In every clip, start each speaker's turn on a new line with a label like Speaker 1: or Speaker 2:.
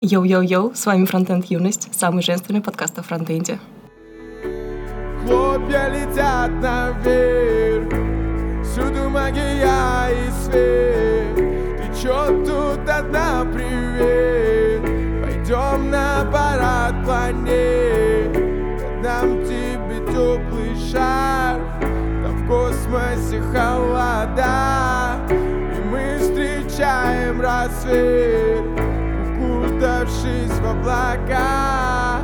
Speaker 1: Йоу-йоу-йоу, с вами Фронтенд Юность, самый женственный подкаст о фронтенде.
Speaker 2: Хлопья летят наверх Всюду магия и свет. Ты чё тут одна, привет. Пойдем на парад планет Дам тебе теплый шарф Там в космосе холода. И мы встречаем рассвет Укутавшись в облака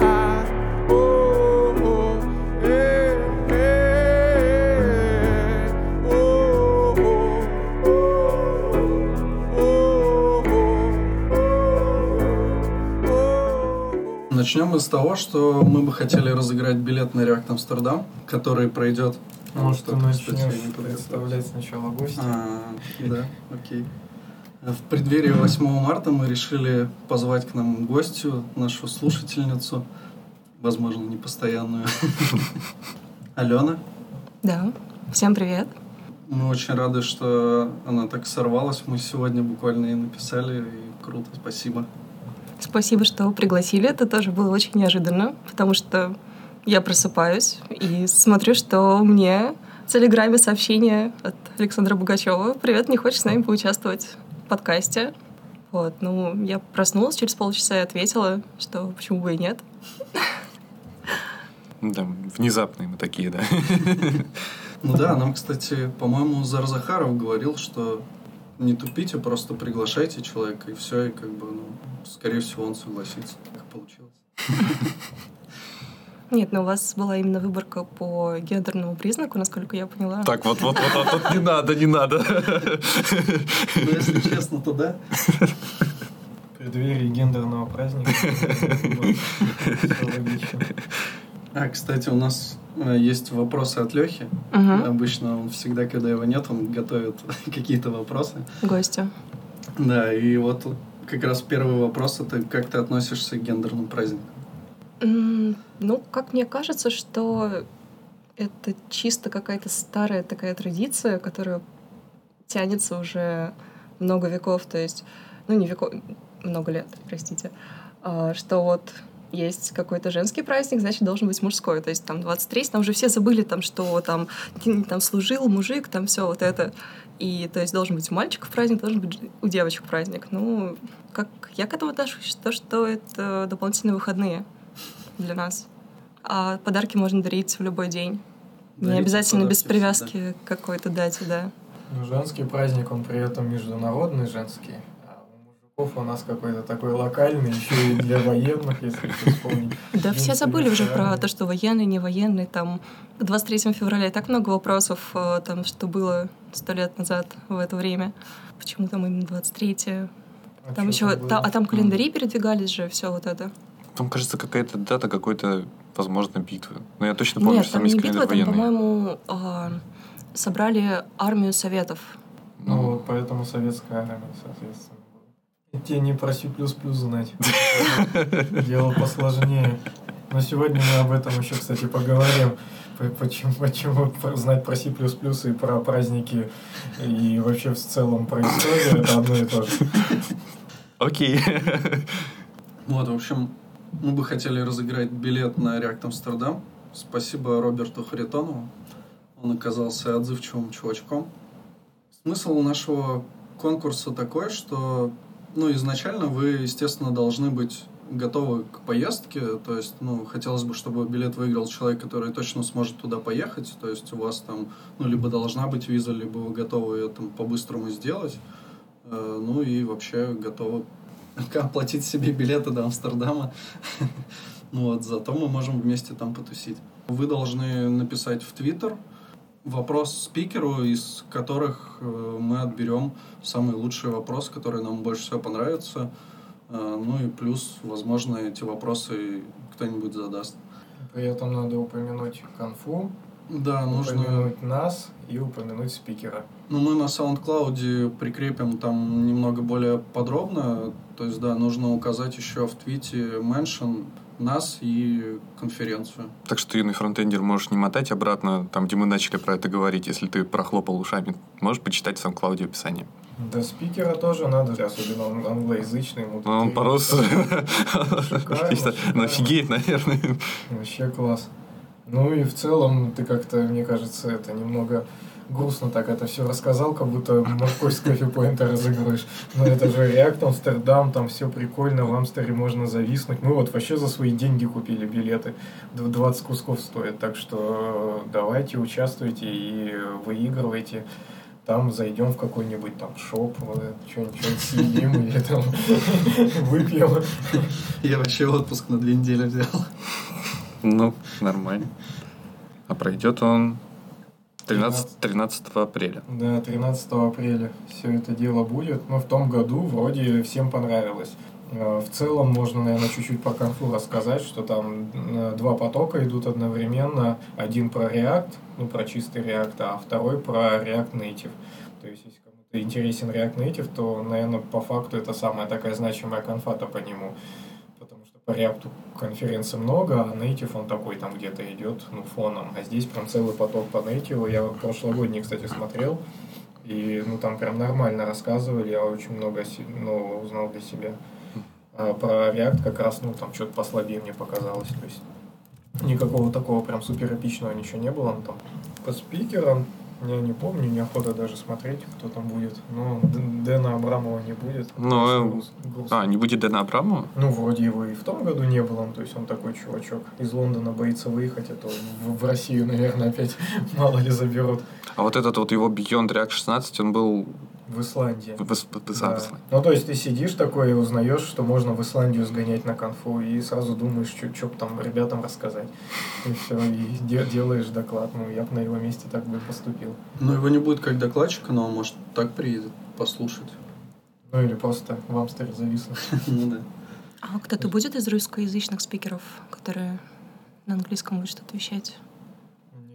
Speaker 2: О-о, э, э, о-о.
Speaker 3: Начнем с того, что мы бы хотели разыграть билет на React Амстердам, который пройдет...
Speaker 4: Может, ты начнешь представлять сначала гостя?
Speaker 3: А, да, окей. В преддверии 8 марта мы решили позвать к нам гостью, нашу слушательницу, возможно, непостоянную, Алена.
Speaker 1: Да, всем привет.
Speaker 3: Мы очень рады, что она так сорвалась. Мы сегодня буквально ей написали, и круто, спасибо.
Speaker 1: Спасибо, что пригласили. Это тоже было очень неожиданно, потому что я просыпаюсь и смотрю, что мне в Телеграме сообщение от Александра Бугачева. «Привет, не хочешь с нами поучаствовать подкасте?» Вот, ну, я проснулась через полчаса и ответила, что почему бы и нет.
Speaker 5: Да, внезапные мы такие, да.
Speaker 3: Ну да, нам, кстати, по-моему, Зар Захаров говорил, что не тупите, просто приглашайте человека, и все, и как бы, ну, скорее всего, он согласится. Так получилось.
Speaker 1: Нет, но у вас была именно выборка по гендерному признаку, насколько я поняла.
Speaker 5: Так, вот, вот, вот, вот, вот, не надо, не надо.
Speaker 3: Ну, если честно, то да.
Speaker 4: В преддверии гендерного праздника.
Speaker 3: А, кстати, у нас э, есть вопросы от Лехи.
Speaker 1: Мгм.
Speaker 3: Обычно он всегда, когда его нет, он готовит какие-то вопросы.
Speaker 1: Гостя.
Speaker 3: Да, и вот как раз первый вопрос это как ты относишься к гендерным праздникам?
Speaker 1: Ну, как мне кажется, что это чисто какая-то старая такая традиция, которая тянется уже много веков, то есть, ну, не веков, много лет, простите, А, что вот есть какой-то женский праздник, значит, должен быть мужской. То есть там 23, там уже все забыли, там, что там, там служил мужик, там все вот это. И то есть должен быть у мальчиков праздник, должен быть у девочек праздник. Ну, как я к этому отношусь, то, что это дополнительные выходные для нас. А подарки можно дарить в любой день. Не
Speaker 3: Дарите
Speaker 1: обязательно без привязки к какой-то дате, да.
Speaker 4: Ну, женский праздник, он при этом международный женский. А у мужиков у нас какой-то такой локальный, еще и для военных, если вспомнить.
Speaker 1: Да все забыли уже про то, что военный, не военный. Там к 23 февраля и так много вопросов, э, там, что было сто лет назад в это время. Почему там именно 23
Speaker 4: А
Speaker 1: Там еще,
Speaker 4: было?
Speaker 1: а там календари передвигались же, все вот это.
Speaker 5: Там, кажется, какая-то дата какой-то, возможно, битвы. Но я точно помню,
Speaker 1: Нет,
Speaker 5: что
Speaker 1: там
Speaker 5: есть
Speaker 1: не битва, там, по-моему, а, собрали армию советов.
Speaker 4: Ну, вот поэтому советская армия, соответственно. тебе не про C++ знать. Дело посложнее. Но сегодня мы об этом еще, кстати, поговорим. Почему, почему знать про C++ и про праздники и вообще в целом про историю это одно и то же.
Speaker 5: Окей.
Speaker 3: Вот, в общем, мы бы хотели разыграть билет на React Амстердам. Спасибо Роберту Харитонову. Он оказался отзывчивым чувачком. Смысл нашего конкурса такой, что ну, изначально вы, естественно, должны быть готовы к поездке. То есть, ну, хотелось бы, чтобы билет выиграл человек, который точно сможет туда поехать. То есть у вас там, ну, либо должна быть виза, либо вы готовы ее там по-быстрому сделать. Э, Ну и вообще готовы оплатить себе билеты до Амстердама. Вот, зато мы можем вместе там потусить. Вы должны написать в Твиттер вопрос спикеру, из которых э, мы отберем самый лучший вопрос, который нам больше всего понравится. Э, Ну и плюс, возможно, эти вопросы кто-нибудь задаст.
Speaker 4: При этом надо упомянуть конфу,
Speaker 3: Да, нужно...
Speaker 4: Упомянуть нас и упомянуть спикера.
Speaker 3: Ну, мы на SoundCloud прикрепим там немного более подробно. То есть, да, нужно указать еще в твите mention нас и конференцию.
Speaker 5: Так что ты юный фронтендер можешь не мотать обратно, там, где мы начали про это говорить, если ты прохлопал ушами. Можешь почитать в SoundCloud описание.
Speaker 4: Да спикера тоже надо, особенно он англоязычный. ему
Speaker 5: Ну, он по-русски. Офигеть, наверное.
Speaker 4: Вообще класс. Ну и в целом ты как-то, мне кажется, это немного грустно так это все рассказал, как будто морской с кофе-поинта разыгрываешь. Но это же React, Амстердам, там все прикольно, в Амстере можно зависнуть. Мы вот вообще за свои деньги купили билеты. Дв- 20 кусков стоят, так что давайте участвуйте и выигрывайте. Там зайдем в какой-нибудь там шоп, что-нибудь съедим или там выпьем.
Speaker 3: Я вообще отпуск на две недели взял.
Speaker 5: Ну, нормально. А пройдет он 13, 13 апреля.
Speaker 4: Да, 13 апреля все это дело будет. Но в том году вроде всем понравилось. Э, В целом можно, наверное, чуть-чуть по конфу рассказать, что там э, два потока идут одновременно. Один про React, ну, про чистый React, а второй про React Native. То есть, если кому-то интересен React Native, то, наверное, по факту это самая такая значимая конфата по нему. По React конференций много, а Native он такой там где-то идет, ну, фоном. А здесь прям целый поток по Native. Я прошлогодний, кстати, смотрел. И, ну, там прям нормально рассказывали, я очень много ну, узнал для себя. А про React как раз, ну, там что-то послабее мне показалось. То есть никакого такого прям супер эпичного ничего не было. Ну, там по спикерам я не помню, неохота даже смотреть, кто там будет. Но Дэна Абрамова не будет.
Speaker 5: Ну, э,
Speaker 4: Груз- грустно.
Speaker 5: А, не будет Дэна Абрамова?
Speaker 4: Ну, вроде его и в том году не было, ну, то есть он такой чувачок из Лондона боится выехать, а то в, в Россию, наверное, опять мало ли заберут.
Speaker 5: А вот этот вот его Beyond React 16, он был
Speaker 4: В Исландии.
Speaker 5: в, в, в- в-
Speaker 4: Да. Ну, то есть ты сидишь такой и узнаешь, что можно в Исландию сгонять на конфу, и сразу думаешь, что там ребятам рассказать. И все, и де- делаешь доклад. Ну, я бы на его месте так бы поступил.
Speaker 3: Ну, его не будет как докладчика, но он, может, так приедет послушать.
Speaker 4: Ну, или просто в Амстере зависнуть.
Speaker 3: Ну да.
Speaker 1: А кто-то будет из русскоязычных спикеров, которые на английском будут что-то вещать?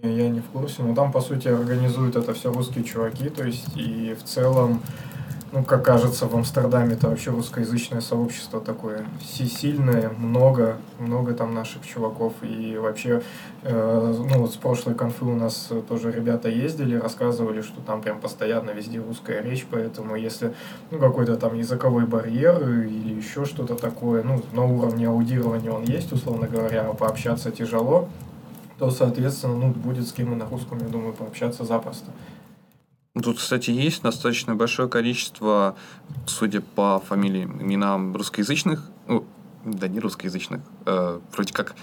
Speaker 4: Я не в курсе. Но там, по сути, организуют это все русские чуваки. То есть, и в целом, ну, как кажется, в Амстердаме это вообще русскоязычное сообщество такое си- сильное, много, много там наших чуваков. И вообще, э, ну, вот с прошлой конфы у нас тоже ребята ездили, рассказывали, что там прям постоянно везде русская речь, поэтому если, ну, какой-то там языковой барьер или еще что-то такое, ну, на уровне аудирования он есть, условно говоря, а пообщаться тяжело, то, соответственно, ну, будет с кем и на русском, я думаю, пообщаться запросто.
Speaker 5: Тут, кстати, есть достаточно большое количество, судя по фамилиям, именам русскоязычных, ну, да не русскоязычных, э, вроде как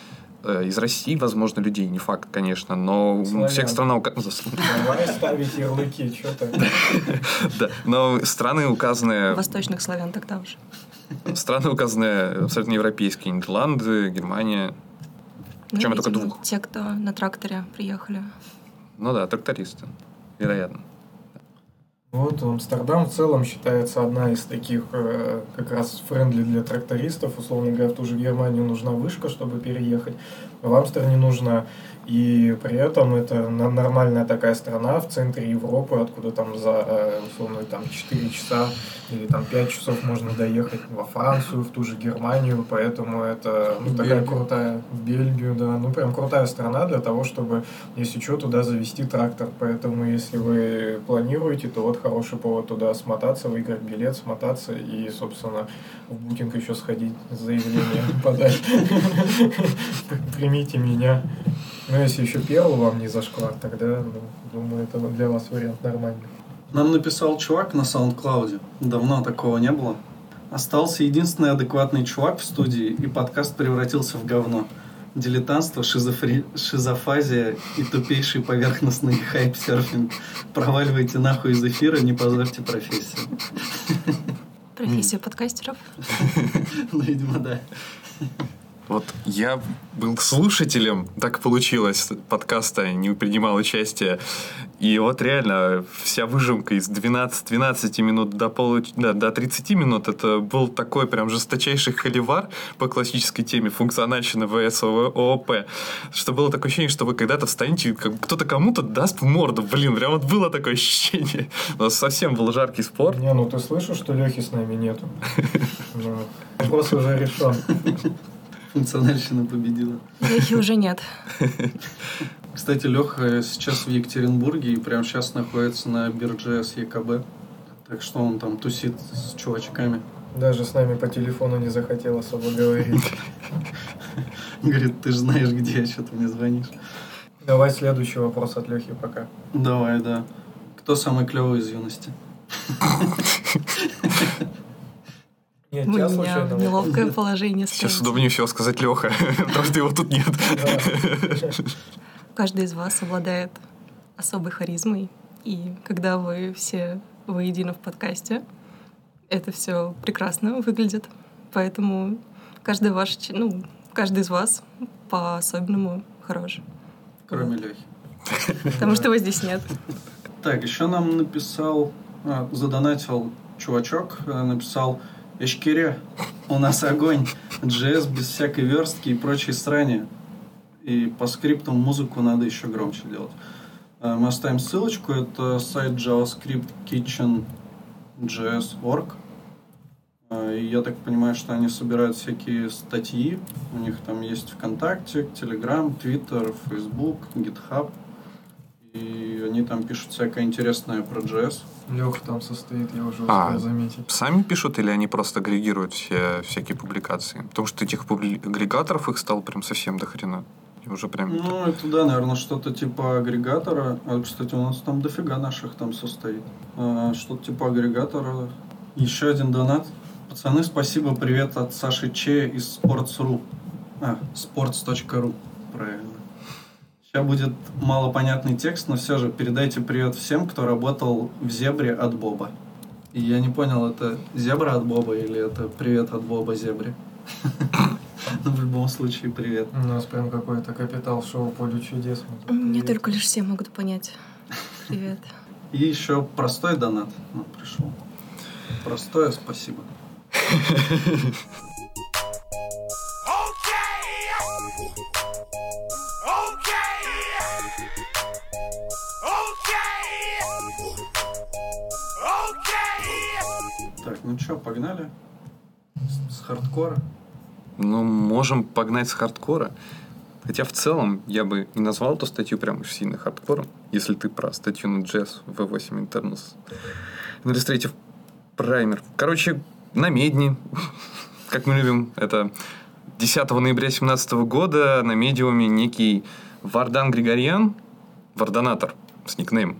Speaker 5: э, из России, возможно, людей, не факт, конечно, но у
Speaker 4: Славян.
Speaker 5: всех страна ука-
Speaker 4: Давай ставить ярлыки, что то
Speaker 5: Да, но страны указаны,
Speaker 1: Восточных славян тогда уже.
Speaker 5: страны указаны абсолютно европейские, Нидерланды, Германия, Причем я только двух.
Speaker 1: Те, кто на тракторе приехали.
Speaker 5: ну да, трактористы, вероятно.
Speaker 4: Вот Амстердам в целом считается одна из таких э, как раз френдли для трактористов. Условно говоря, в ту же Германию нужна вышка, чтобы переехать. В Амстер не нужна. И при этом это на- нормальная такая страна в центре Европы, откуда там за э, условно там 4 часа или там 5 часов можно доехать во Францию, в ту же Германию. Поэтому это ну,
Speaker 3: В
Speaker 4: такая
Speaker 3: Бельгию.
Speaker 4: крутая в Бельгию, да. Ну прям крутая страна для того, чтобы если что, туда завести трактор. Поэтому, если вы планируете, то вот хороший повод туда смотаться, выиграть билет, смотаться и, собственно, в букинг еще сходить, заявление подать. Примите меня. Ну, если еще первый вам не зашквар, тогда, ну, думаю, это для вас вариант нормальный.
Speaker 3: Нам написал чувак на SoundCloud. Давно такого не было. Остался единственный адекватный чувак в студии, и подкаст превратился в говно. Дилетантство, шизофре... шизофазия и тупейший поверхностный хайп-серфинг. Проваливайте нахуй из эфира, не позорьте профессию.
Speaker 1: Профессия подкастеров.
Speaker 3: Ну, видимо, да.
Speaker 5: Вот я был слушателем, так получилось, подкаста, не принимал участия. И вот реально вся выжимка из 12, 12 минут до, полу, да, до 30 минут, это был такой прям жесточайший холивар по классической теме функциональщина vs ООП, что было такое ощущение, что вы когда-то встанете, как кто-то кому-то даст в морду. Блин, прям вот было такое ощущение. У нас совсем был жаркий спор.
Speaker 4: Не, ну ты слышал, что Лехи с нами нету? Ну, Вопрос уже решен.
Speaker 3: Функциональщина победила.
Speaker 1: Лехи уже нет.
Speaker 3: Кстати, Леха сейчас в Екатеринбурге и прямо сейчас находится на бирже с ЕКБ. Так что он там тусит с чувачками.
Speaker 4: Даже с нами по телефону не захотел особо говорить.
Speaker 3: Говорит, ты же знаешь, где я, что ты мне звонишь.
Speaker 4: Давай следующий вопрос от Лехи пока.
Speaker 3: Давай, да. Кто самый клевый из юности?
Speaker 4: Нет,
Speaker 1: У
Speaker 4: тебя
Speaker 1: меня
Speaker 4: случайно
Speaker 1: неловкое положение
Speaker 5: Сейчас
Speaker 1: ставится.
Speaker 5: удобнее всего сказать Леха, потому что его тут нет.
Speaker 1: Каждый из вас обладает особой харизмой. И когда вы все воедино в подкасте, это все прекрасно выглядит. Поэтому каждый ваш, ну, каждый из вас по-особенному хорош.
Speaker 3: Кроме Лехи.
Speaker 1: Потому что его здесь нет.
Speaker 3: Так, еще нам написал, а, задонатил чувачок, э, написал Эшкире, у нас огонь, JS без всякой верстки и прочей срани. И по скрипту музыку надо еще громче делать. Э, Мы оставим ссылочку, это сайт JavaScript Kitchen JS.org. Э, я так понимаю, что они собирают всякие статьи. У них там есть ВКонтакте, Telegram, Twitter, Facebook, GitHub. И они там пишут всякое интересное про JS.
Speaker 4: Леха там состоит, я уже
Speaker 5: А.
Speaker 4: успел заметить.
Speaker 5: Сами пишут или они просто агрегируют все всякие публикации? Потому что этих публи- агрегаторов их стало прям совсем до хрена. И уже прям...
Speaker 3: Ну, это да, наверное, что-то типа агрегатора. А, кстати, у нас там дофига наших там состоит. А, Что-то типа агрегатора. Еще один донат. Пацаны, спасибо, привет от Саши Че из Sports.ru. А, sports.ru, правильно. Сейчас будет малопонятный текст, но все же передайте привет всем, кто работал в Зебре от Боба. И я не понял, это Зебра от Боба или это привет от Боба Зебре? Ну, в любом случае, привет.
Speaker 4: У нас прям какой-то капитал шоу поле чудес.
Speaker 1: Мне только лишь все могут понять. Привет.
Speaker 3: И еще простой донат нам пришел. Простое спасибо. Что, погнали? С, с хардкора.
Speaker 5: Ну, можем погнать с хардкора. Хотя в целом я бы не назвал эту статью прям уж сильно хардкором, если ты про статью на JS V8 Internals. Illustrative Primer. Короче, на медне, как мы любим, это 10 ноября 2017 года на медиуме некий Вардан Григорьян, вардонатор с никнеймом,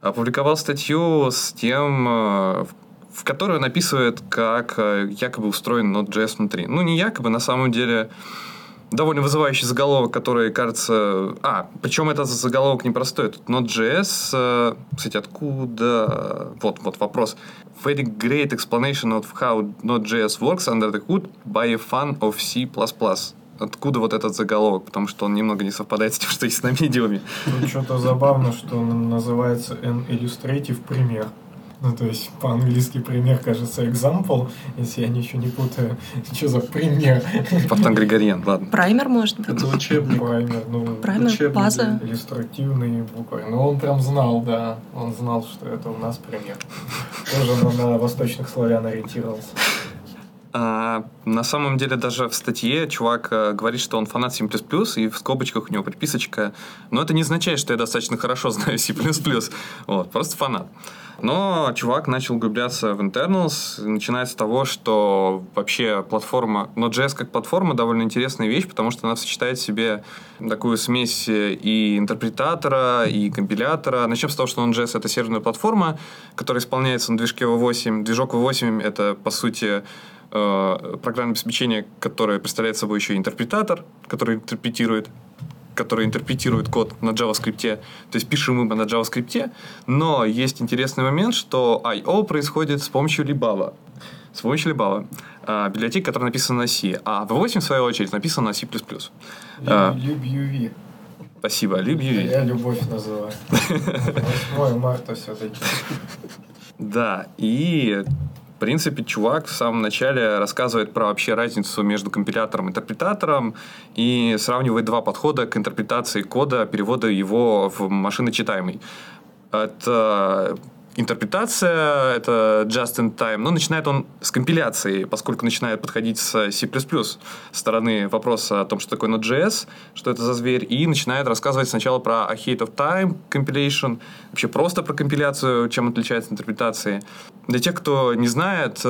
Speaker 5: опубликовал статью с тем, э, в- которой он описывает, как э, якобы устроен Node.js внутри. Ну, не якобы, на самом деле довольно вызывающий заголовок, который кажется... А, причем этот заголовок непростой. Тут Node.js... э, Кстати, откуда... Вот, вот вопрос. Very great explanation of how Node.js works under the hood by a fan of C++. Откуда вот этот заголовок? Потому что он немного не совпадает с тем, что есть на медиуме.
Speaker 4: Тут что-то забавно, что он называется an illustrative пример. Ну, то есть, по-английски пример, кажется, example, если я ничего не путаю. Что за пример?
Speaker 5: Вартан Григорьян, ладно.
Speaker 1: Праймер, может быть?
Speaker 3: Это учебник.
Speaker 4: Праймер, ну,
Speaker 1: Праймер,
Speaker 3: учебник
Speaker 1: база.
Speaker 4: иллюстративные буквы. Ну, он прям знал, да. Он знал, что это у нас пример. Тоже на восточных славян ориентировался.
Speaker 5: А, на самом деле даже в статье чувак э, говорит, что он фанат C++, и в скобочках у него приписочка. Но это не означает, что я достаточно хорошо знаю C++. Вот, просто фанат. Но чувак начал углубляться в internals, начиная с того, что вообще платформа, Node.js как платформа довольно интересная вещь, потому что она сочетает в себе такую смесь и интерпретатора, и компилятора. Начнем с того, что Node.js — это серверная платформа, которая исполняется на движке V8. Движок V8 — это, по сути, э, программное обеспечение, которое представляет собой еще интерпретатор, который интерпретирует который интерпретирует код на JavaScript. То есть пишем мы на JavaScript, но есть интересный момент, что I.O. происходит с помощью Libava. с помощью Libava. А, библиотека, которая написана на C. А V8, в свою очередь, написана на C++. А.
Speaker 4: LibUV.
Speaker 5: Спасибо, LibUV.
Speaker 4: Я любовь называю. 8 марта все-таки.
Speaker 5: Да, и в принципе, чувак в самом начале рассказывает про вообще разницу между компилятором и интерпретатором и сравнивает два подхода к интерпретации кода, перевода его в машиночитаемый. Это интерпретация, это just in time. Но начинает он с компиляции, поскольку начинает подходить с C++ стороны вопроса о том, что такое Node.js, что это за зверь, и начинает рассказывать сначала про ahead of time compilation, вообще просто про компиляцию, чем отличается интерпретации. Для тех, кто не знает,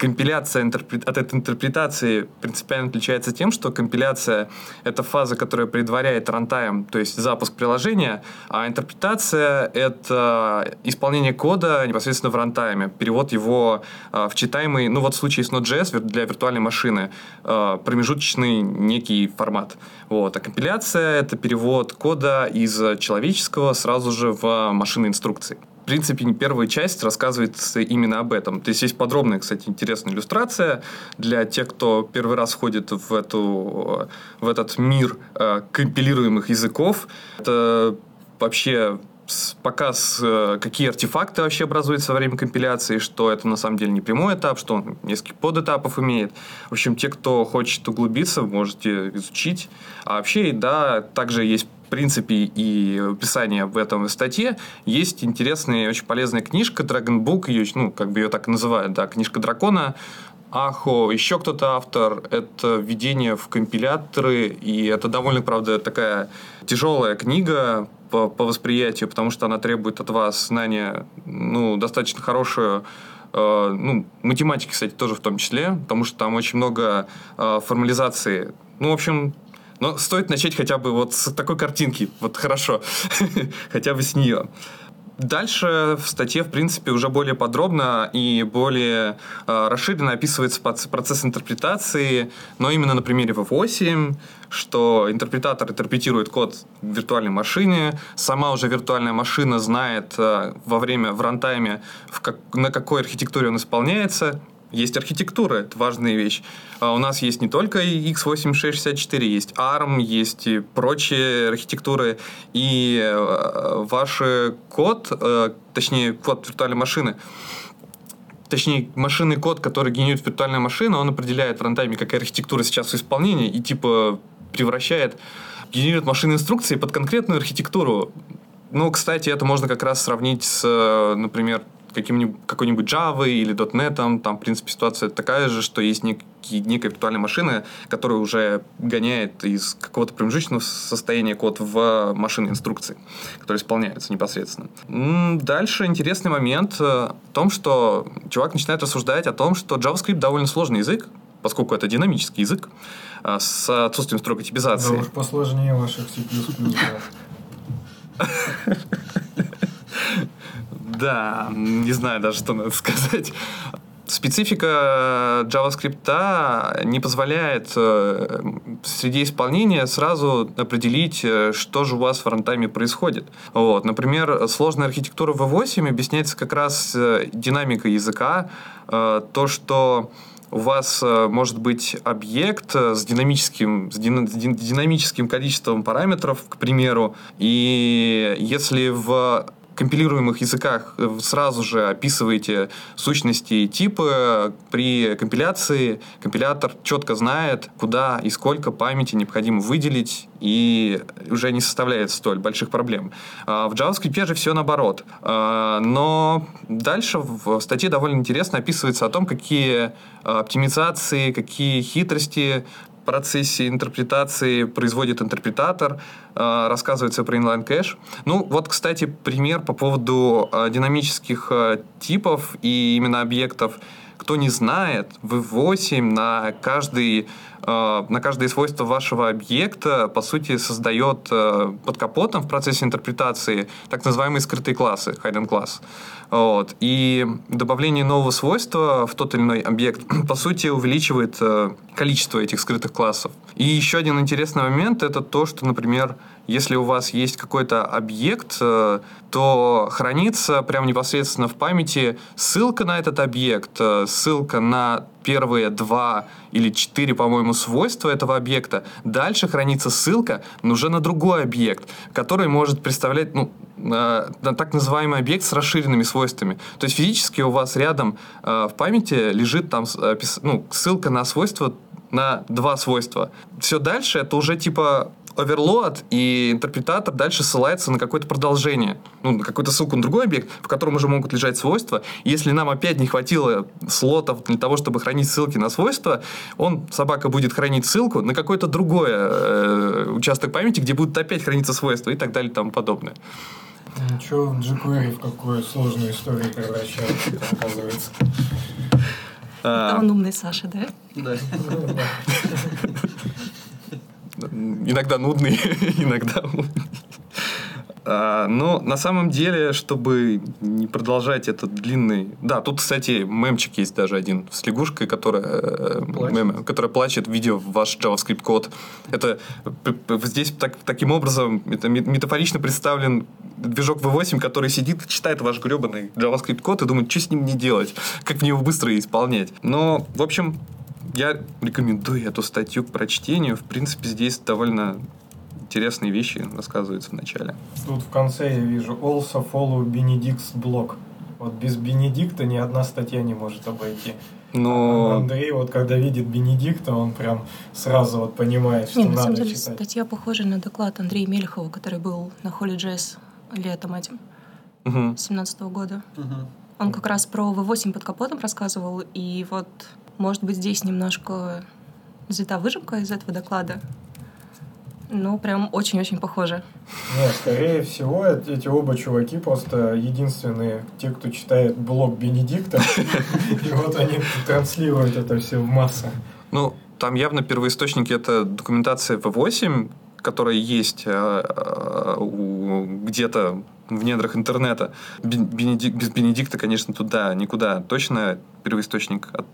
Speaker 5: компиляция от этой интерпретации принципиально отличается тем, что компиляция — это фаза, которая предваряет рантайм, то есть запуск приложения, а интерпретация — это исполнение кода непосредственно в рантайме, перевод его а, в читаемый, ну вот в случае с Node.js для виртуальной машины, а, промежуточный некий формат. Вот. А компиляция — это перевод кода из человеческого сразу же в машинные инструкции принципе, первая часть рассказывает именно об этом. То есть есть подробная, кстати, интересная иллюстрация для тех, кто первый раз входит в, эту, в этот мир э, компилируемых языков. Это вообще показ, э, какие артефакты вообще образуются во время компиляции, что это на самом деле не прямой этап, что он несколько подэтапов имеет. В общем, те, кто хочет углубиться, можете изучить. А вообще, да, также есть принципе, и описание в этом статье, есть интересная и очень полезная книжка Dragon Book, ее, ну, как бы ее так и называют, да, книжка дракона, Ахо, еще кто-то автор, это введение в компиляторы, и это довольно, правда, такая тяжелая книга по, по восприятию, потому что она требует от вас знания, ну, достаточно хорошую э, ну, математики, кстати, тоже в том числе, потому что там очень много э, формализации. Ну, в общем, но стоит начать хотя бы вот с такой картинки. Вот хорошо. хотя бы с нее. Дальше в статье, в принципе, уже более подробно и более э, расширенно описывается процесс интерпретации, но именно на примере V8, что интерпретатор интерпретирует код в виртуальной машине, сама уже виртуальная машина знает э, во время, в рантайме, в как, на какой архитектуре он исполняется, есть архитектура, это важная вещь. А у нас есть не только x86-64, есть ARM, есть и прочие архитектуры. И э, ваш код, э, точнее, код виртуальной машины, точнее, машинный код, который генерирует виртуальная машина, он определяет в рантайме, какая архитектура сейчас в исполнении, и типа превращает, генерирует машины инструкции под конкретную архитектуру. Ну, кстати, это можно как раз сравнить с, э, например, каким-нибудь, какой-нибудь Java или .NET, там, в принципе, ситуация такая же, что есть некий, некая виртуальная машина, которая уже гоняет из какого-то промежуточного состояния код в машины инструкции, которые исполняются непосредственно. Дальше интересный момент э, в том, что чувак начинает рассуждать о том, что JavaScript довольно сложный язык, поскольку это динамический язык, э, с отсутствием строгой типизации.
Speaker 4: Да уж посложнее ваших C++.
Speaker 5: Да, не знаю даже, что надо сказать. Специфика JavaScript не позволяет э, среди исполнения сразу определить, э, что же у вас в фронтайме происходит. Вот. Например, сложная архитектура V8 объясняется как раз э, динамикой языка, то, что у вас может быть объект с динамическим, с динамическим количеством параметров, к примеру, и если в компилируемых языках сразу же описываете сущности и типы. При компиляции компилятор четко знает, куда и сколько памяти необходимо выделить, и уже не составляет столь больших проблем. А в JavaScript же все наоборот. А, но дальше в статье довольно интересно описывается о том, какие оптимизации, какие хитрости процессе интерпретации производит интерпретатор, э, рассказывается про inline кэш. Ну, вот, кстати, пример по поводу э, динамических э, типов и именно объектов. Кто не знает, в 8 на каждый на каждое свойство вашего объекта, по сути, создает под капотом в процессе интерпретации так называемые скрытые классы, hidden class. Вот. И добавление нового свойства в тот или иной объект, по сути, увеличивает количество этих скрытых классов. И еще один интересный момент это то, что, например, если у вас есть какой-то объект, э, то хранится прямо непосредственно в памяти ссылка на этот объект, э, ссылка на первые два или четыре, по-моему, свойства этого объекта. Дальше хранится ссылка уже на другой объект, который может представлять ну, э, так называемый объект с расширенными свойствами. То есть физически у вас рядом э, в памяти лежит там ну, ссылка на свойство на два свойства. Все дальше это уже типа оверлоад, и интерпретатор дальше ссылается на какое-то продолжение, ну, на какую-то ссылку на другой объект, в котором уже могут лежать свойства. Если нам опять не хватило слотов для того, чтобы хранить ссылки на свойства, он, собака, будет хранить ссылку на какой-то другой э, участок памяти, где будут опять храниться свойства и так далее и тому подобное.
Speaker 4: Ничего, jQuery в какую сложную историю превращается, оказывается.
Speaker 1: Это он умный Саша, да?
Speaker 3: Да.
Speaker 5: иногда нудный, иногда умный. А, но на самом деле, чтобы не продолжать этот длинный... Да, тут, кстати, мемчик есть даже один с лягушкой, которая э, плачет, мем, которая плачет, видя ваш JavaScript код. Это здесь так, таким образом это метафорично представлен движок V8, который сидит, читает ваш гребаный JavaScript код и думает, что с ним не делать, как мне его быстро исполнять. Но, в общем, я рекомендую эту статью к прочтению. В принципе, здесь довольно интересные вещи рассказываются в начале.
Speaker 4: Тут в конце я вижу also follow Benedict's blog. Вот без Бенедикта ни одна статья не может обойти. Но... А Андрей, вот когда видит Бенедикта, он прям сразу вот понимает, что
Speaker 1: Не,
Speaker 4: надо
Speaker 1: на самом деле,
Speaker 4: читать.
Speaker 1: статья похожа на доклад Андрея Мельхова, который был на Холли Джесс летом этим,
Speaker 5: угу.
Speaker 1: 17 года.
Speaker 3: Угу.
Speaker 1: Он как раз про V8 под капотом рассказывал, и вот может быть, здесь немножко взята выжимка из этого доклада. Ну, прям очень-очень похоже.
Speaker 4: Нет, скорее всего, эти оба чуваки просто единственные, те, кто читает блог Бенедикта, и вот они транслируют это все в массы.
Speaker 5: Ну, там явно первоисточники это документация V8, которая есть э, э, где-то в недрах интернета. Без Бенедикта, конечно, туда никуда. Точно первоисточник от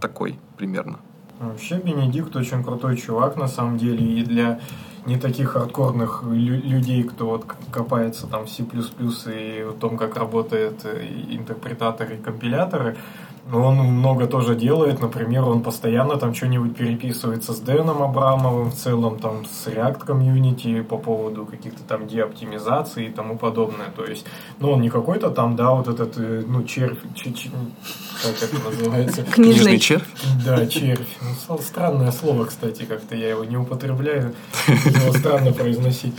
Speaker 5: такой примерно.
Speaker 4: Вообще Бенедикт очень крутой чувак на самом деле и для не таких хардкорных лю- людей, кто вот копается там в C++ и в том, как работают интерпретаторы и компиляторы, он много тоже делает, например, он постоянно там что-нибудь переписывается с Дэном Абрамовым, в целом там с React Community по поводу каких-то там деоптимизаций и тому подобное. То есть, ну, он не какой-то там, да, вот этот, э, ну, червь, ч- ч- как это называется?
Speaker 1: Книжный
Speaker 5: червь?
Speaker 4: Да, червь. Ну, странное слово, кстати, как-то я его не употребляю, его странно произносить.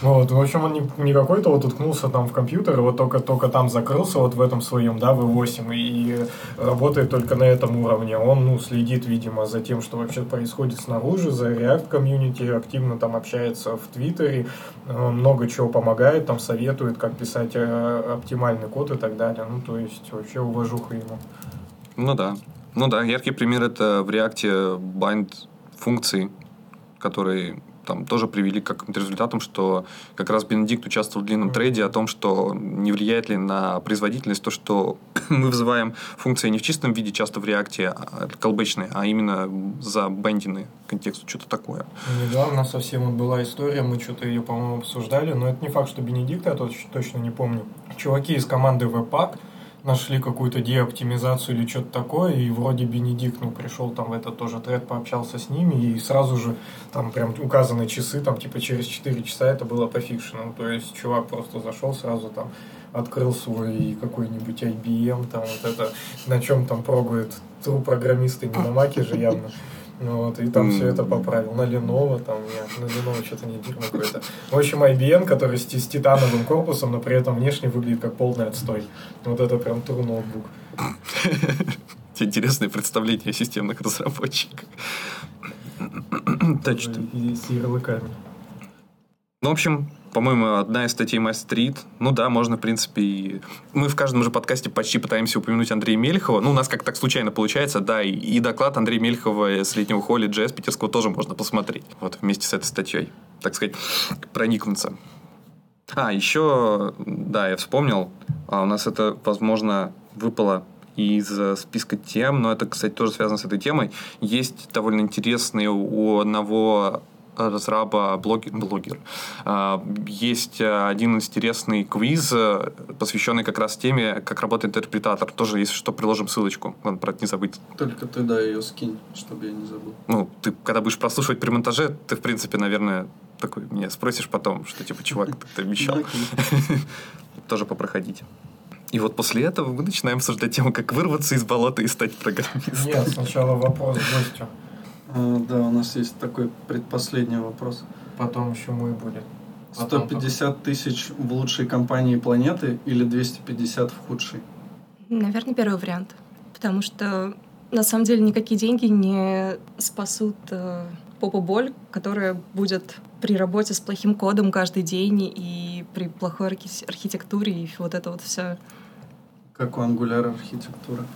Speaker 4: Вот, в общем, он не, не какой-то вот уткнулся там в компьютер, вот только, только там закрылся вот в этом своем, да, V8, и работает только на этом уровне. Он, ну, следит, видимо, за тем, что вообще происходит снаружи, за React комьюнити, активно там общается в Твиттере, э, много чего помогает, там советует, как писать э, оптимальный код и так далее. Ну, то есть, вообще уважуха ему.
Speaker 5: Ну да. Ну да, яркий пример это в React bind функции, которые там тоже привели к каким-то результатам, что как раз Бенедикт участвовал в длинном трейде о том, что не влияет ли на производительность то, что мы вызываем функции не в чистом виде, часто в реакте а, колбечной, а именно за бендины контексту, что-то такое.
Speaker 4: Недавно совсем вот была история, мы что-то ее, по-моему, обсуждали, но это не факт, что Бенедикт, я точно не помню. Чуваки из команды Webpack нашли какую-то деоптимизацию или что-то такое, и вроде Бенедикт, ну, пришел там в этот тоже тред, пообщался с ними, и сразу же там прям указаны часы, там типа через 4 часа это было по фикшену, то есть чувак просто зашел сразу там открыл свой какой-нибудь IBM, там вот это, на чем там прогует тру программисты, не на маке же явно. Ну, вот, и там mm. все это поправил. На Lenovo, там, нет, на Lenovo что-то не дерьмо какое-то. В общем, IBM, который с, с титановым корпусом, но при этом внешне выглядит как полный отстой. Вот это прям тур ноутбук.
Speaker 5: Интересное представление о системных разработчиках.
Speaker 4: Точно. И с ярлыками.
Speaker 5: Ну, в общем, по-моему, одна из статей Мастрит. Ну да, можно, в принципе, и... Мы в каждом же подкасте почти пытаемся упомянуть Андрея Мельхова. Ну, у нас как так случайно получается, да, и, и доклад Андрея Мельхова с летнего холли JS питерского тоже можно посмотреть. Вот, вместе с этой статьей. Так сказать, проникнуться. А, еще, да, я вспомнил, а у нас это, возможно, выпало из э, списка тем, но это, кстати, тоже связано с этой темой. Есть довольно интересный у одного разраба блогер, блогер. А, Есть э, один интересный квиз, э, посвященный как раз теме, как работает интерпретатор. Тоже, если что, приложим ссылочку. Надо про это не забыть.
Speaker 3: Только ты, да, ее скинь, чтобы я не забыл.
Speaker 5: Ну, ты, когда будешь прослушивать при монтаже, ты, в принципе, наверное, такой меня спросишь потом, что, типа, чувак, ты обещал. Тоже попроходите. И вот после этого мы начинаем обсуждать тему, как вырваться из болота и стать программистом.
Speaker 4: Нет, сначала вопрос гостю,
Speaker 3: Да, у нас есть такой предпоследний вопрос.
Speaker 4: потом еще мой будет. Потом
Speaker 3: 150 тысяч в лучшей компании планеты или 250 в худшей?
Speaker 1: Наверное, первый вариант. Потому что на самом деле никакие деньги не спасут э, попу боль, которая будет при работе с плохим кодом каждый день и при плохой архи- архитектуре и вот это вот все.
Speaker 3: Как у Angular архитектура?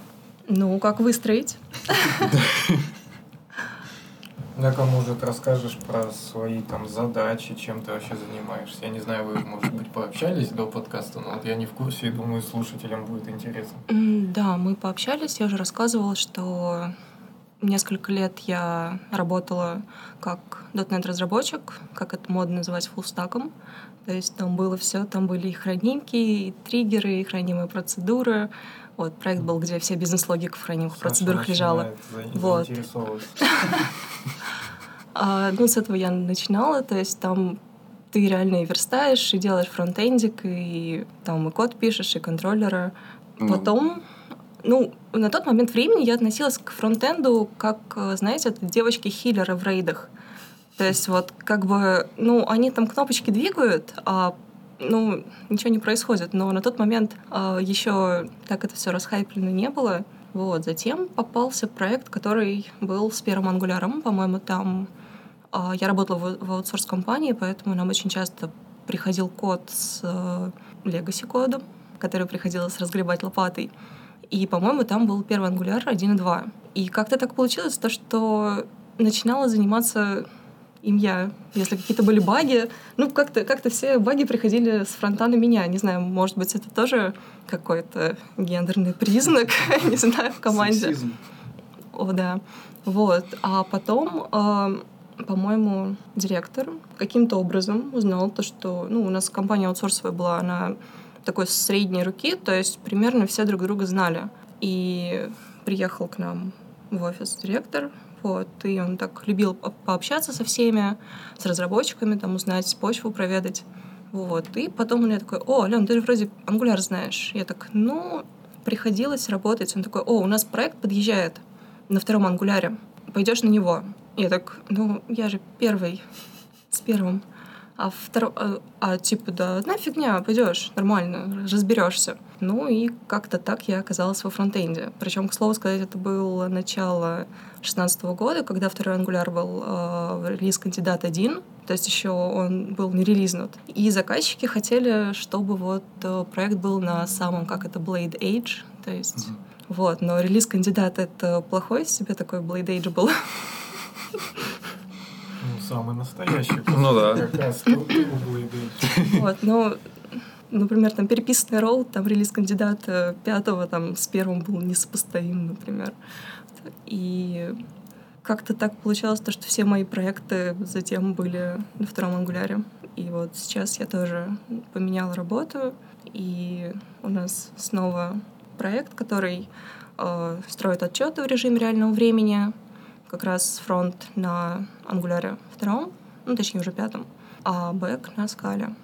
Speaker 1: Ну, как выстроить?
Speaker 4: Да, кому может расскажешь про свои там задачи, чем ты вообще занимаешься. Я не знаю, вы, может быть, пообщались до подкаста, но вот я не в курсе и думаю, слушателям будет интересно.
Speaker 1: Да, мы пообщались. Я уже рассказывала, что несколько лет я работала как .NET-разработчик, как это модно называть, фуллстаком. То есть там было все, там были и хранимки, и триггеры, и хранимые процедуры. Вот, проект был, где вся бизнес-логика в хранимых процедурах лежала. Вот. А, ну, с этого я начинала, то есть там ты реально и верстаешь, и делаешь фронтендик, и там и код пишешь, и контроллеры.
Speaker 5: Ну.
Speaker 1: Потом, ну, на тот момент времени я относилась к фронтенду как, э, знаете, это девочки-хиллеры в рейдах. То есть вот как бы, ну, они там кнопочки двигают, а ну, ничего не происходит. Но на тот момент еще так это все расхайплено не было. Вот. Затем попался проект, который был с первым ангуляром. По-моему, там а, я работала в, в аутсорс-компании, поэтому нам очень часто приходил код с legacy кодом, который приходилось разгребать лопатой. И, по-моему, там был первый ангуляр 1.2. И как-то так получилось, то, что начинала заниматься им я. Если какие-то были баги, ну, как-то как все баги приходили с фронта на меня. Не знаю, может быть, это тоже какой-то гендерный признак, не знаю, в команде.
Speaker 3: Сексизм.
Speaker 1: О, да. Вот. А потом, э, по-моему, директор каким-то образом узнал то, что ну, у нас компания аутсорсовая была, она такой средней руки, то есть примерно все друг друга знали. И приехал к нам в офис директор, вот, и он так любил по- пообщаться со всеми, с разработчиками, там, узнать почву, проведать. Вот. И потом он мне такой, о, Ален, ты же вроде ангуляр знаешь. Я так, ну, приходилось работать. Он такой, о, у нас проект подъезжает на втором ангуляре. Пойдешь на него? Я так, ну, я же первый, с первым. А, второ... а, а, типа, да, одна фигня, пойдешь, нормально, разберешься. Ну и как-то так я оказалась во фронтенде. Причем, к слову сказать, это было начало 2016 года, когда второй Angular был э, релиз кандидат 1, то есть еще он был не релизнут. И заказчики хотели, чтобы вот э, проект был на самом, как это, Blade Age, то есть вот, но релиз кандидата это плохой себе такой Blade Age был.
Speaker 4: Ну, самый настоящий.
Speaker 5: Ну да.
Speaker 4: Как раз.
Speaker 1: Вот, но, например, там переписанный ролл, там релиз кандидата пятого, там с первым был несопоставим, например. И как-то так получалось, то, что все мои проекты затем были на втором ангуляре. И вот сейчас я тоже поменяла работу, и у нас снова проект, который э, строит отчеты в режиме реального времени, как раз фронт на Angular е втором, ну, точнее, уже пятом, а бэк на скале.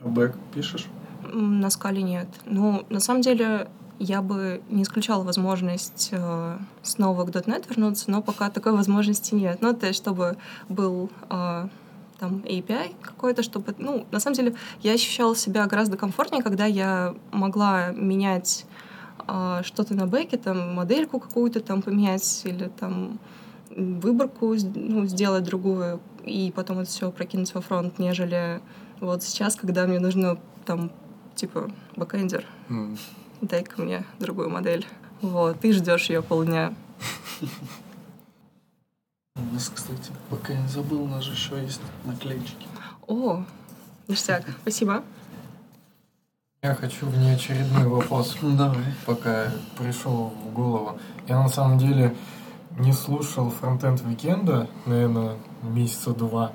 Speaker 3: А бэк пишешь?
Speaker 1: На скале нет. Ну, на самом деле, я бы не исключала возможность э, снова к .NET вернуться, но пока такой возможности нет. Ну, то есть, чтобы был э, там API какой-то, чтобы... Ну, на самом деле, я ощущала себя гораздо комфортнее, когда я могла менять э, что-то на бэке, там, модельку какую-то там поменять или там выборку ну, сделать другую и потом это все прокинуть во фронт, нежели вот сейчас, когда мне нужно там типа бэкэндер,
Speaker 5: М.
Speaker 1: дай-ка мне другую модель. Вот, ты ждешь ее полдня.
Speaker 3: У нас, кстати, пока я не забыл, у нас же еще есть наклеечки.
Speaker 1: О, ништяк, спасибо.
Speaker 4: Я хочу внеочередной вопрос,
Speaker 3: давай.
Speaker 4: пока пришел в голову. Я на самом деле не слушал Frontend Weekend а, наверное, месяца два.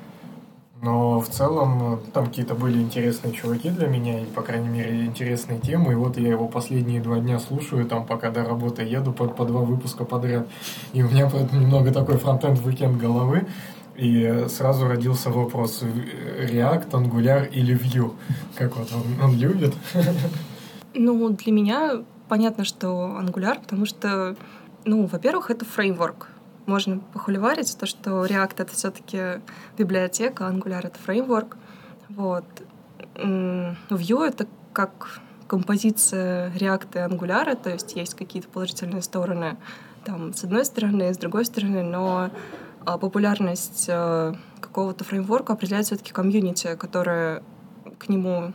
Speaker 4: Но в целом э, там какие-то были интересные чуваки для меня, и, по крайней мере, интересные темы. И вот я его последние два дня слушаю, там, пока до работы еду, по, по два выпуска подряд. И у меня поэтому немного такой Frontend Weekend головы. И сразу родился вопрос, э, React, Angular или Vue? Как вот он, он любит?
Speaker 1: Ну, для меня понятно, что Angular, потому что, ну, во-первых, это фреймворк. Можно похуливарить то, что React — это все таки библиотека, а Angular — это фреймворк. Вот. Vue — это как композиция React и Angular, то есть есть какие-то положительные стороны там, с одной стороны, с другой стороны, но а, популярность э, какого-то фреймворка определяет все-таки комьюнити, которое к нему,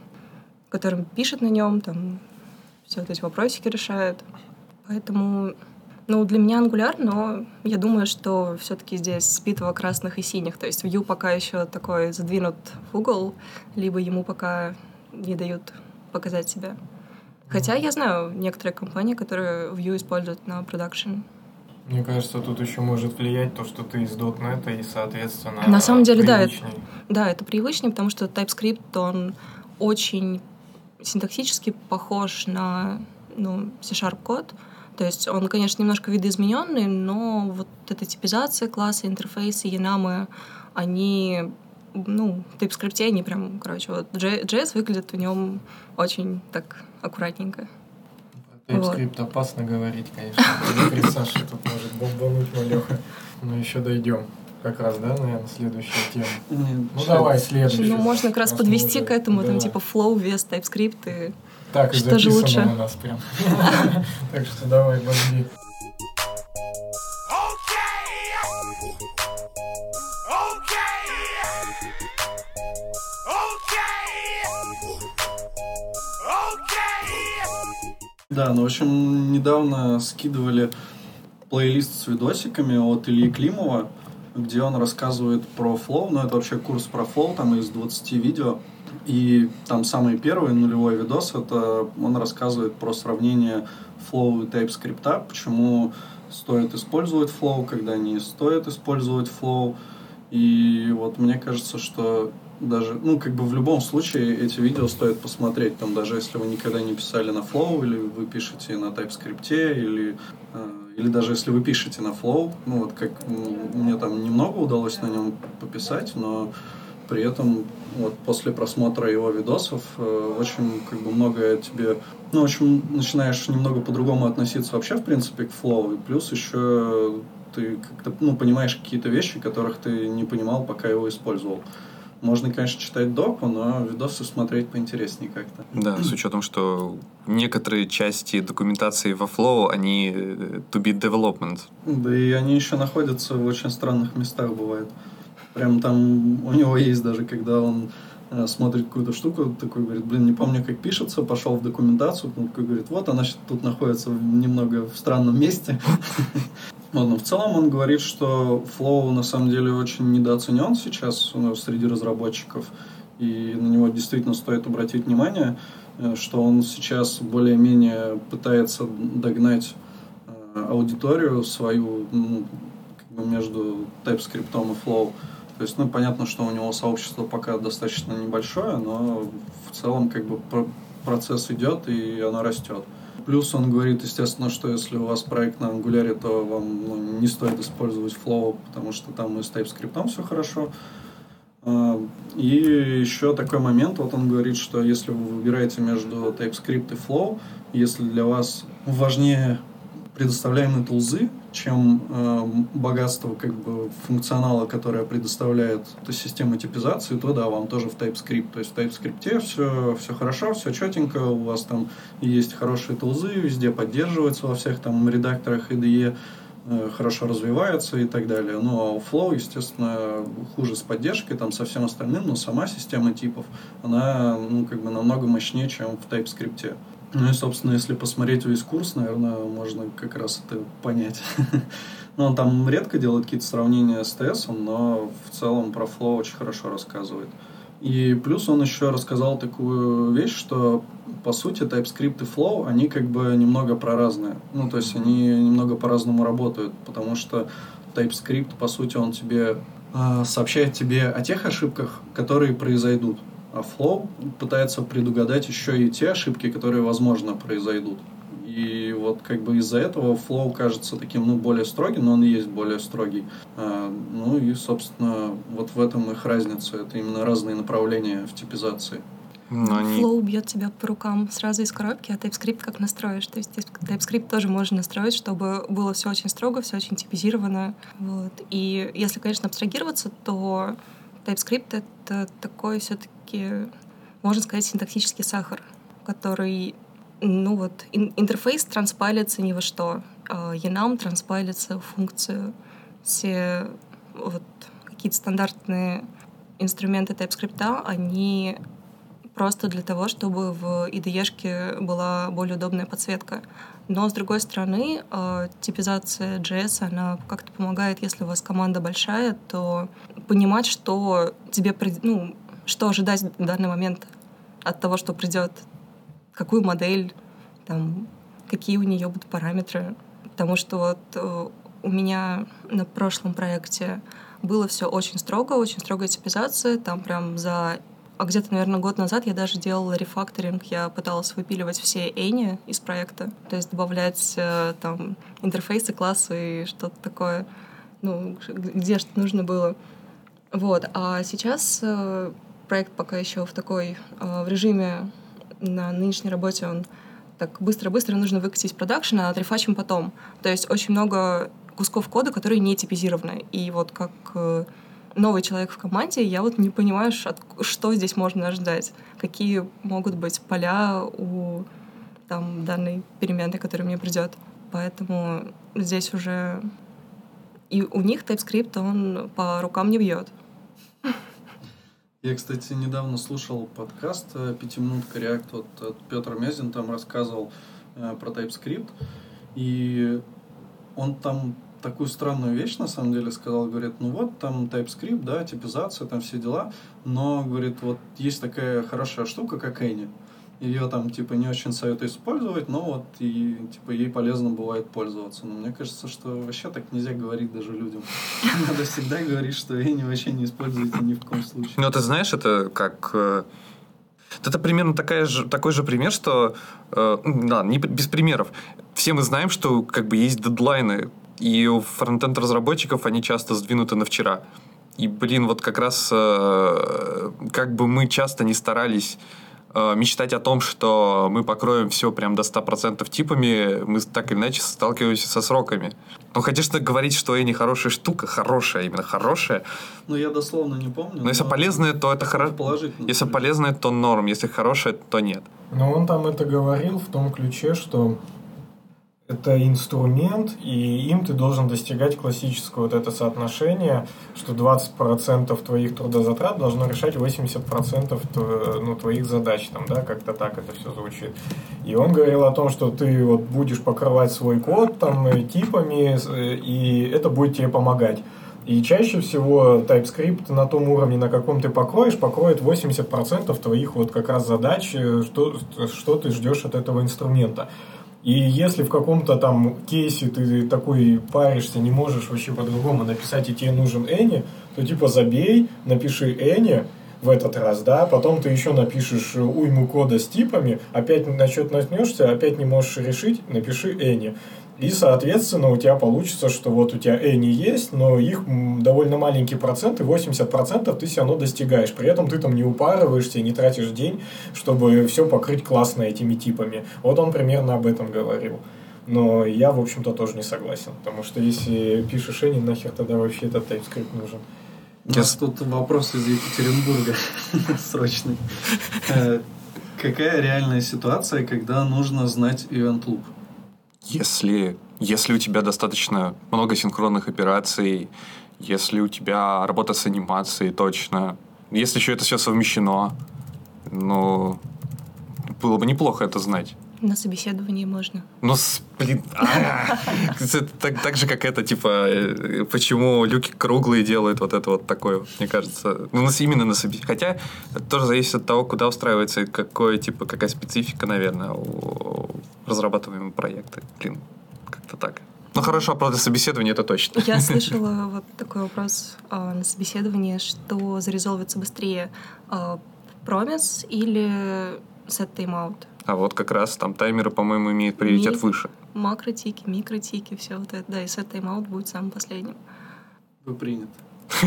Speaker 1: которым пишет на нем, там все вот эти вопросики решает. Поэтому, ну, для меня Angular, но я думаю, что все-таки здесь битва красных и синих. То есть Vue пока еще такой задвинут в угол, либо ему пока не дают показать себя. Хотя я знаю некоторые компании, которые Vue используют на продакшн.
Speaker 4: Мне кажется, тут еще может влиять то, что ты из .NET и, соответственно,
Speaker 1: На самом деле, да, это-
Speaker 4: привычней.
Speaker 1: Да, это привычнее, потому что TypeScript, он очень синтаксически похож на ну, C-Sharp код. То есть он, конечно, немножко видоизмененный, но вот эта типизация класса, интерфейсы, янамы, они, ну, в TypeScript они прям, короче, вот JS выглядит в нем очень так аккуратненько.
Speaker 4: TypeScript опасно говорить, конечно. При Саше тут может бомбануть малеха. Но еще дойдем. Как раз, да, наверное, следующая тема. Ну давай, следующая.
Speaker 1: Ну, можно как раз подвести
Speaker 4: уже-
Speaker 1: к этому, там, типа, flow, вес, TypeScript и
Speaker 4: Так,
Speaker 1: что же
Speaker 4: записано
Speaker 1: лучше?
Speaker 4: у нас прям. Так что давай, бомби.
Speaker 3: Да, ну, в общем, недавно скидывали плейлист с видосиками от Ильи Климова, где он рассказывает про Flow, ну, это вообще курс про Flow, там из 20 видео, и там самый первый нулевой видос, это он рассказывает про сравнение Flow и TypeScript, почему стоит использовать Flow, когда не стоит использовать Flow, и вот мне кажется, что даже, ну, как бы в любом случае эти видео стоит посмотреть, там, даже если вы никогда не писали на Flow, или вы пишете на TypeScript, или, э, или даже если вы пишете на Flow, ну, вот как мне там немного удалось на нем пописать, но при этом вот после просмотра его видосов э, очень как бы многое тебе, ну, в общем, начинаешь немного по-другому относиться вообще, в принципе, к Flow, и плюс еще ты как-то, ну, понимаешь какие-то вещи, которых ты не понимал, пока его использовал. Можно, конечно, читать доку, но видосы смотреть поинтереснее как-то.
Speaker 5: Да, с учетом, что некоторые части документации во Flow, они э, to be development.
Speaker 3: Да и они еще находятся в очень странных местах, бывает. Прям там у него есть даже, когда он э, смотрит какую-то штуку, такой говорит, блин, не помню, как пишется, пошел в документацию, он такой говорит, вот она тут находится немного в странном месте. Вот, но в целом он говорит, что Flow на самом деле очень недооценен сейчас среди разработчиков, и на него действительно стоит обратить внимание, э, что он сейчас более-менее пытается догнать э, аудиторию свою ну, как бы между TypeScript и Flow. То есть, ну, понятно, что у него сообщество пока достаточно небольшое, но в целом как бы про- процесс идет и оно растет. Плюс он говорит, естественно, что если у вас проект на Angular, то вам ну, не стоит использовать Flow, потому что там и с TypeScript все хорошо. А, И еще такой момент, вот он говорит, что если вы выбираете между TypeScript и Flow, если для вас важнее предоставляемые тулзы, чем э, богатство как бы функционала, которое предоставляет эта система типизации, то да, вам тоже в TypeScript. То есть в TypeScript все, все хорошо, все четенько, у вас там есть хорошие тулзы, везде поддерживается во всех там редакторах IDE, э, хорошо развивается и так далее. Ну, а у Flow, естественно, хуже с поддержкой, там со всем остальным, но сама система типов, она, ну, как бы намного мощнее, чем в TypeScript. Ну и, собственно, если посмотреть весь курс, наверное, можно как раз это понять. Ну, он там редко делает какие-то сравнения с TS, но в целом про Flow очень хорошо рассказывает. И плюс он еще рассказал такую вещь, что по сути TypeScript и Flow, они как бы немного проразные. Ну, то есть они немного по-разному работают, потому что TypeScript, по сути, он тебе э, сообщает тебе о тех ошибках, которые произойдут. А Flow пытается предугадать еще и те ошибки, которые, возможно, произойдут. И вот как бы из-за этого Flow кажется таким, ну, более строгим, но он и есть более строгий. А, ну и, собственно, вот в этом их разница. Это именно разные направления в типизации.
Speaker 5: Но они...
Speaker 1: Flow бьет тебя по рукам сразу из коробки, а TypeScript как настроишь. То есть TypeScript тоже можно настроить, чтобы было все очень строго, все очень типизировано. Вот. И если, конечно, абстрагироваться, то TypeScript — это такой все-таки, можно сказать, синтаксический сахар, который ну вот, ин- интерфейс транспайлится ни во что. А Enum транспайлится в функцию. Все вот какие-то стандартные инструменты TypeScript, они просто для того, чтобы в IDE была более удобная подсветка. Но, с другой стороны, э, типизация JS, она как-то помогает, если у вас команда большая, то понимать, что тебе, ну, что ожидать в данный момент от того, что придет какую модель, там, какие у нее будут параметры. Потому что вот э, у меня на прошлом проекте было все очень строго, очень строгая типизация. Там прям за... А где-то, наверное, год назад я даже делала рефакторинг. Я пыталась выпиливать все эни из проекта. То есть добавлять э, там интерфейсы, классы и что-то такое. Ну, где что нужно было. Вот. А сейчас э, проект пока еще в такой... В режиме на нынешней работе он так быстро-быстро нужно выкатить продакшн, а отрефачим потом. То есть очень много кусков кода, которые не типизированы. И вот как э, новый человек в команде, я вот не понимаю, что здесь можно ожидать, какие могут быть поля у там, данной переменной, которая мне придет. Поэтому здесь уже и у них TypeScript, он по рукам не бьет.
Speaker 3: Я, кстати, недавно слушал подкаст э, «Пятиминутка React». Вот э, Петр Мязин там рассказывал э, про TypeScript. И он там такую странную вещь, на самом деле, сказал. Говорит, ну вот, там TypeScript, да, типизация, там все дела. Но, говорит, вот есть такая хорошая штука, как Any ее там типа не очень советую использовать, но вот и типа ей полезно бывает пользоваться. Но мне кажется, что вообще так нельзя говорить даже людям. Надо всегда говорить, что они вообще не используете ни в коем случае.
Speaker 5: Ну, ты знаешь, это как... Э, это примерно такая же, такой же пример, что... Э, да, не без примеров. Все мы знаем, что как бы есть дедлайны, и у фронтенд разработчиков они часто сдвинуты на вчера. И, блин, вот как раз э, как бы мы часто не старались Э, мечтать о том, что мы покроем все прям до 100% типами, мы так или иначе сталкиваемся со сроками. Ну, конечно, говорить, что не хорошая штука, хорошая, именно хорошая.
Speaker 3: Ну, я дословно не помню.
Speaker 5: Но, если полезная, то это хорошо. Если полезная, то норм. Если хорошая, то нет.
Speaker 4: Но он там это говорил в том ключе, что это инструмент, и им ты должен достигать классического вот это соотношение, что 20% твоих трудозатрат должно решать 80% ну, твоих задач, там, да, как-то так это все звучит. И он говорил о том, что ты вот будешь покрывать свой код там типами, и это будет тебе помогать. И чаще всего TypeScript на том уровне, на каком ты покроешь, покроет 80% твоих вот как раз задач, э, что, что ты ждешь от этого инструмента. И если в каком-то там кейсе ты такой паришься, не можешь вообще по-другому написать, и тебе нужен Эни, то типа забей, напиши Эни в этот раз, да, потом ты еще напишешь уйму кода с типами, опять на счет наткнешься, опять не можешь решить, напиши Эни. И, соответственно, у тебя получится, что вот у тебя Эни есть, но их довольно маленький процент, и 80% ты все равно достигаешь. При этом ты там не упарываешься, не тратишь день, чтобы все покрыть классно этими типами. Вот он примерно об этом говорил. Но я, в общем-то, тоже не согласен. Потому что если пишешь Эни, нахер тогда вообще этот TypeScript нужен.
Speaker 3: У нас тут вопрос из Екатеринбурга срочный. Э, какая реальная ситуация, когда нужно знать event loop?
Speaker 5: Если, если у тебя достаточно много синхронных операций, если у тебя работа с анимацией точно, если еще это все совмещено, ну, было бы неплохо это знать.
Speaker 1: На собеседовании можно.
Speaker 5: Ну, блин, а, так, так же, как это, типа, э, почему люки круглые делают вот это вот такое, мне кажется. Ну, именно на собеседовании. Хотя, это тоже зависит от того, куда устраивается, и какой, типа, какая специфика, наверное, у разрабатываемого проекта. Блин, как-то так. Ну, хорошо, правда, собеседование это точно.
Speaker 1: Я слышала вот такой вопрос а, на собеседовании, что зарезолвится быстрее а, промис или set timeout.
Speaker 5: А вот как раз там таймеры, по-моему, имеют приоритет
Speaker 1: Ми-
Speaker 5: выше.
Speaker 1: Макротики, микротики, все вот это. Да, и set timeout будет самым последним.
Speaker 3: Вы приняты.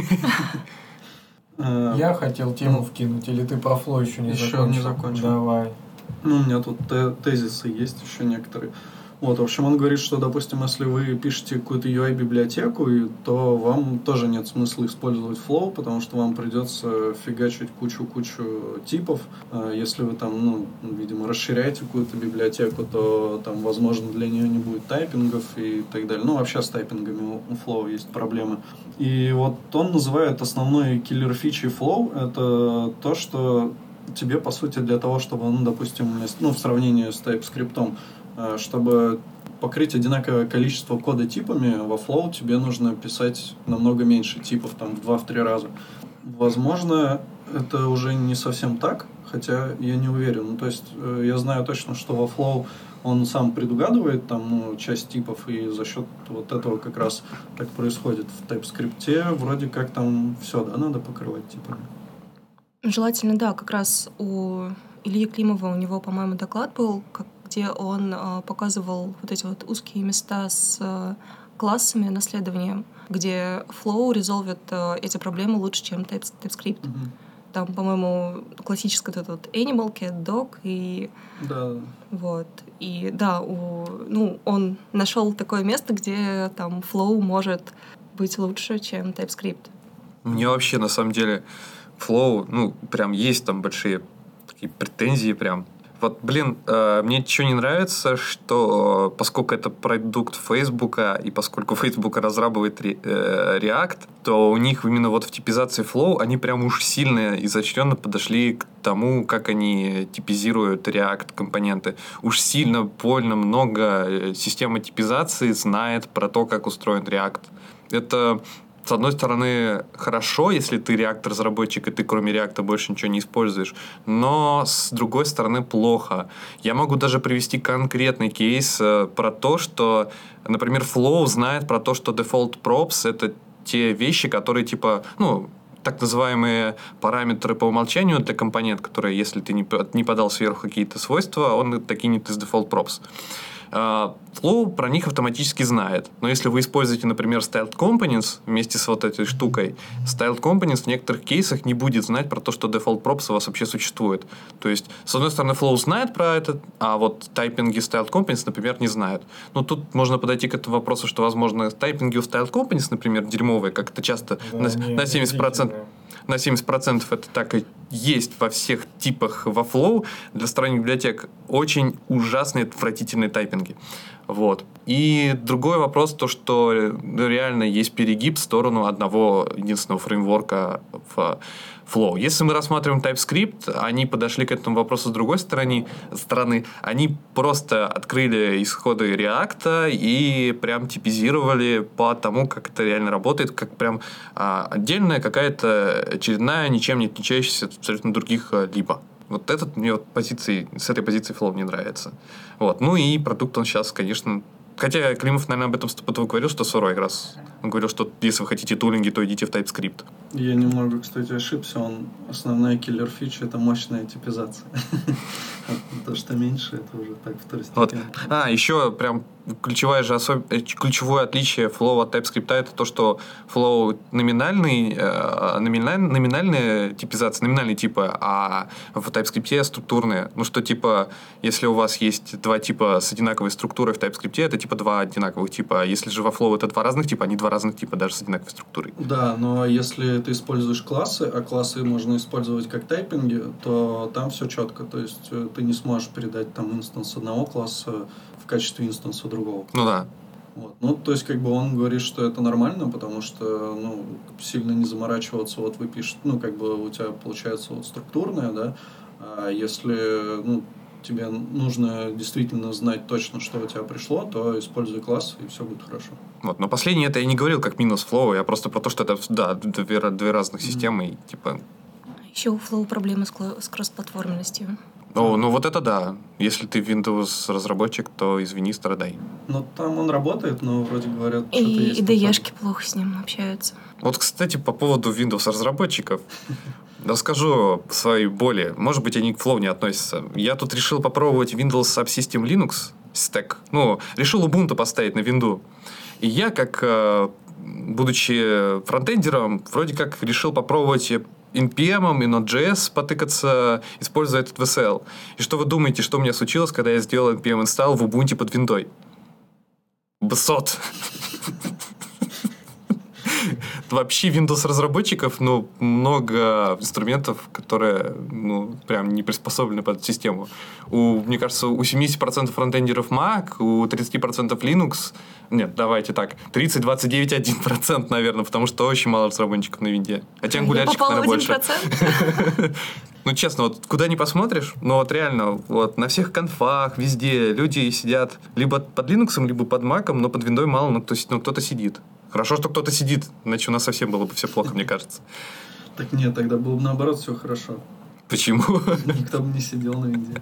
Speaker 3: Э,
Speaker 4: Я хотел тему вкинуть, или ты про фло еще не
Speaker 3: Еще
Speaker 4: закончил?
Speaker 3: не закончил.
Speaker 4: Давай.
Speaker 3: Ну, у меня тут те- тезисы есть еще некоторые. Вот, в общем, он говорит, что, допустим, если вы пишете какую-то UI-библиотеку, то вам тоже нет смысла использовать Flow, потому что вам придется фигачить кучу-кучу типов. А Если вы там, ну, видимо, расширяете какую-то библиотеку, то там, возможно, для нее не будет тайпингов и так далее. Ну, вообще с тайпингами у Flow есть проблемы. И вот он называет основной киллер фичи Flow, это то, что тебе, по сути, для того, чтобы, ну, допустим, ну, в сравнении с TypeScript, чтобы покрыть одинаковое количество кода типами, во Flow тебе нужно писать намного меньше типов, там, в 2-3 раза. Возможно, это уже не совсем так, хотя я не уверен. Ну, то есть, э, я знаю точно, что во Flow он сам предугадывает там, ну, часть типов, и за счет вот этого как раз так происходит. В TypeScript вроде как там все, да, надо покрывать типами.
Speaker 1: Желательно, да, как раз у Ильи Климова, у него, по-моему, доклад был, как- где он а, показывал вот эти вот узкие места с а, классами, наследованием, где Flow резолвит а, эти проблемы лучше, чем Types- TypeScript.
Speaker 3: Мгм.
Speaker 1: Там, по-моему, вот этот вот Animal, Cat, Dog и
Speaker 3: Да,
Speaker 1: вот. И да, у, ну, он нашел такое место, где там Flow может быть лучше, чем TypeScript.
Speaker 5: Мне вообще, на самом деле, Flow, ну, прям есть там большие такие претензии прям. Вот, блин, э, мне что не нравится, что э, поскольку это продукт Фейсбука, и поскольку Facebook разрабатывает э, React, то у них именно вот в типизации Flow они прям уж сильно изощренно подошли к тому, как они типизируют React компоненты. Уж сильно, больно много система типизации знает про то, как устроен React. Это с одной стороны, хорошо, если ты React-разработчик, и ты кроме React больше ничего не используешь, но с другой стороны, плохо. Я могу даже привести конкретный кейс э, про то, что, например, Flow знает про то, что default props — это те вещи, которые типа, ну, так называемые параметры по умолчанию для компонент, которые, если ты не, не подал сверху какие-то свойства, он докинет из default props. А, Flow про них автоматически знает. Но если вы используете, например, styled components вместе с вот этой штукой, styled components в некоторых кейсах не будет знать про то, что default props у вас вообще существует. То есть, с одной стороны, Flow знает про это, а вот тайпинги styled components, например, не знают. Ну, тут можно подойти к этому вопросу, что, возможно, тайпинги у styled components, например, дерьмовые, как это часто
Speaker 4: Да,
Speaker 5: на,
Speaker 4: они
Speaker 5: на 70%,
Speaker 4: омерзительные.
Speaker 5: На 70% это так и есть во всех типах во Flow для сторонних библиотек очень ужасные, отвратительные тайпинги. Вот. И другой вопрос, то, что реально есть перегиб в сторону одного единственного фреймворка в Flow. Если мы рассматриваем TypeScript, они подошли к этому вопросу с другой стороны. стороны. Они просто открыли исходы React и прям типизировали по тому, как это реально работает, как прям а, отдельная какая-то очередная, ничем не отличающаяся от абсолютно других а, либо. Вот этот мне вот позиции, с этой позиции Flow мне нравится. Вот. Ну и продукт он сейчас, конечно, Хотя Климов, наверное, об этом стопудово говорил, что сырой раз. Он говорил, что если вы хотите тулинги, то идите в TypeScript.
Speaker 3: Я немного, кстати, ошибся. Он основная киллер фича это мощная типизация. А То, что меньше, это уже так второстепенно.
Speaker 5: А, еще прям ключевое же особ... э, ключевое отличие Flow от TypeScript это то, что Flow номинальный, э, номиналь... номинальная типизация, номинальные типы, а в TypeScript структурные. Ну, что типа, если у вас есть два типа с одинаковой структурой в TypeScript, это типа два одинаковых типа. А Если же во Flow это два разных типа, они два разных типа даже с одинаковой структурой.
Speaker 3: Да, но если ты используешь классы, а классы можно использовать как тайпинги, то там все четко. То есть э, ты не сможешь передать там инстанс одного класса в качестве инстанса другого.
Speaker 5: Ну да.
Speaker 3: Вот. Ну, то есть, как бы он говорит, что это нормально, потому что, ну, сильно не заморачиваться, вот вы пишете, ну, как бы у тебя получается вот структурное, да, а если, ну, тебе нужно действительно знать точно, что у тебя пришло, то используй класс, и все будет хорошо.
Speaker 5: Вот, но последнее это я не говорил как минус флоу, я просто про то, что это, да, две, две разных системы, и типа...
Speaker 1: Еще у Flow проблемы с, с кросс-платформенностью.
Speaker 5: О, ну вот это да. Если ты Windows разработчик, то извини, страдай.
Speaker 3: Ну, там он работает, но вроде говорят, что-то
Speaker 1: И
Speaker 3: есть.
Speaker 1: IDE-шки плохо с ним общаются.
Speaker 5: Вот, кстати, по поводу Windows разработчиков. Расскажу свои боли. Может быть, они к Flow не относятся. Я тут решил попробовать Windows Subsystem Linux стек. Ну, решил Ubuntu поставить на винду. И я, как э, будучи фронтендером, вроде как решил попробовать NPM и Node.js потыкаться, используя этот VSL. И что вы думаете, что у меня случилось, когда я сделал NPM install в Ubuntu под виндой? Бсот. Вообще Windows разработчиков, ну, много инструментов, которые, ну, прям не приспособлены под эту систему. У, мне кажется, у 70% фронтендеров Mac, у 30% Linux, нет, давайте так, 30, 29, 1%, наверное, потому что очень мало разработчиков на винде. Хотя
Speaker 1: Я
Speaker 5: ангулярчиков,
Speaker 1: попала в
Speaker 5: наверное, больше.
Speaker 1: 1%.
Speaker 5: Ну, честно, вот куда ни посмотришь, ну, вот реально, вот на всех конфах, везде люди сидят либо под Linux, либо под Mac, но под виндой мало, но кто, но кто-то сидит. Хорошо, что кто-то сидит, иначе у нас совсем было бы все плохо, мне кажется.
Speaker 3: Так нет, тогда было бы наоборот все хорошо.
Speaker 5: Почему?
Speaker 3: Никто бы не сидел на винде.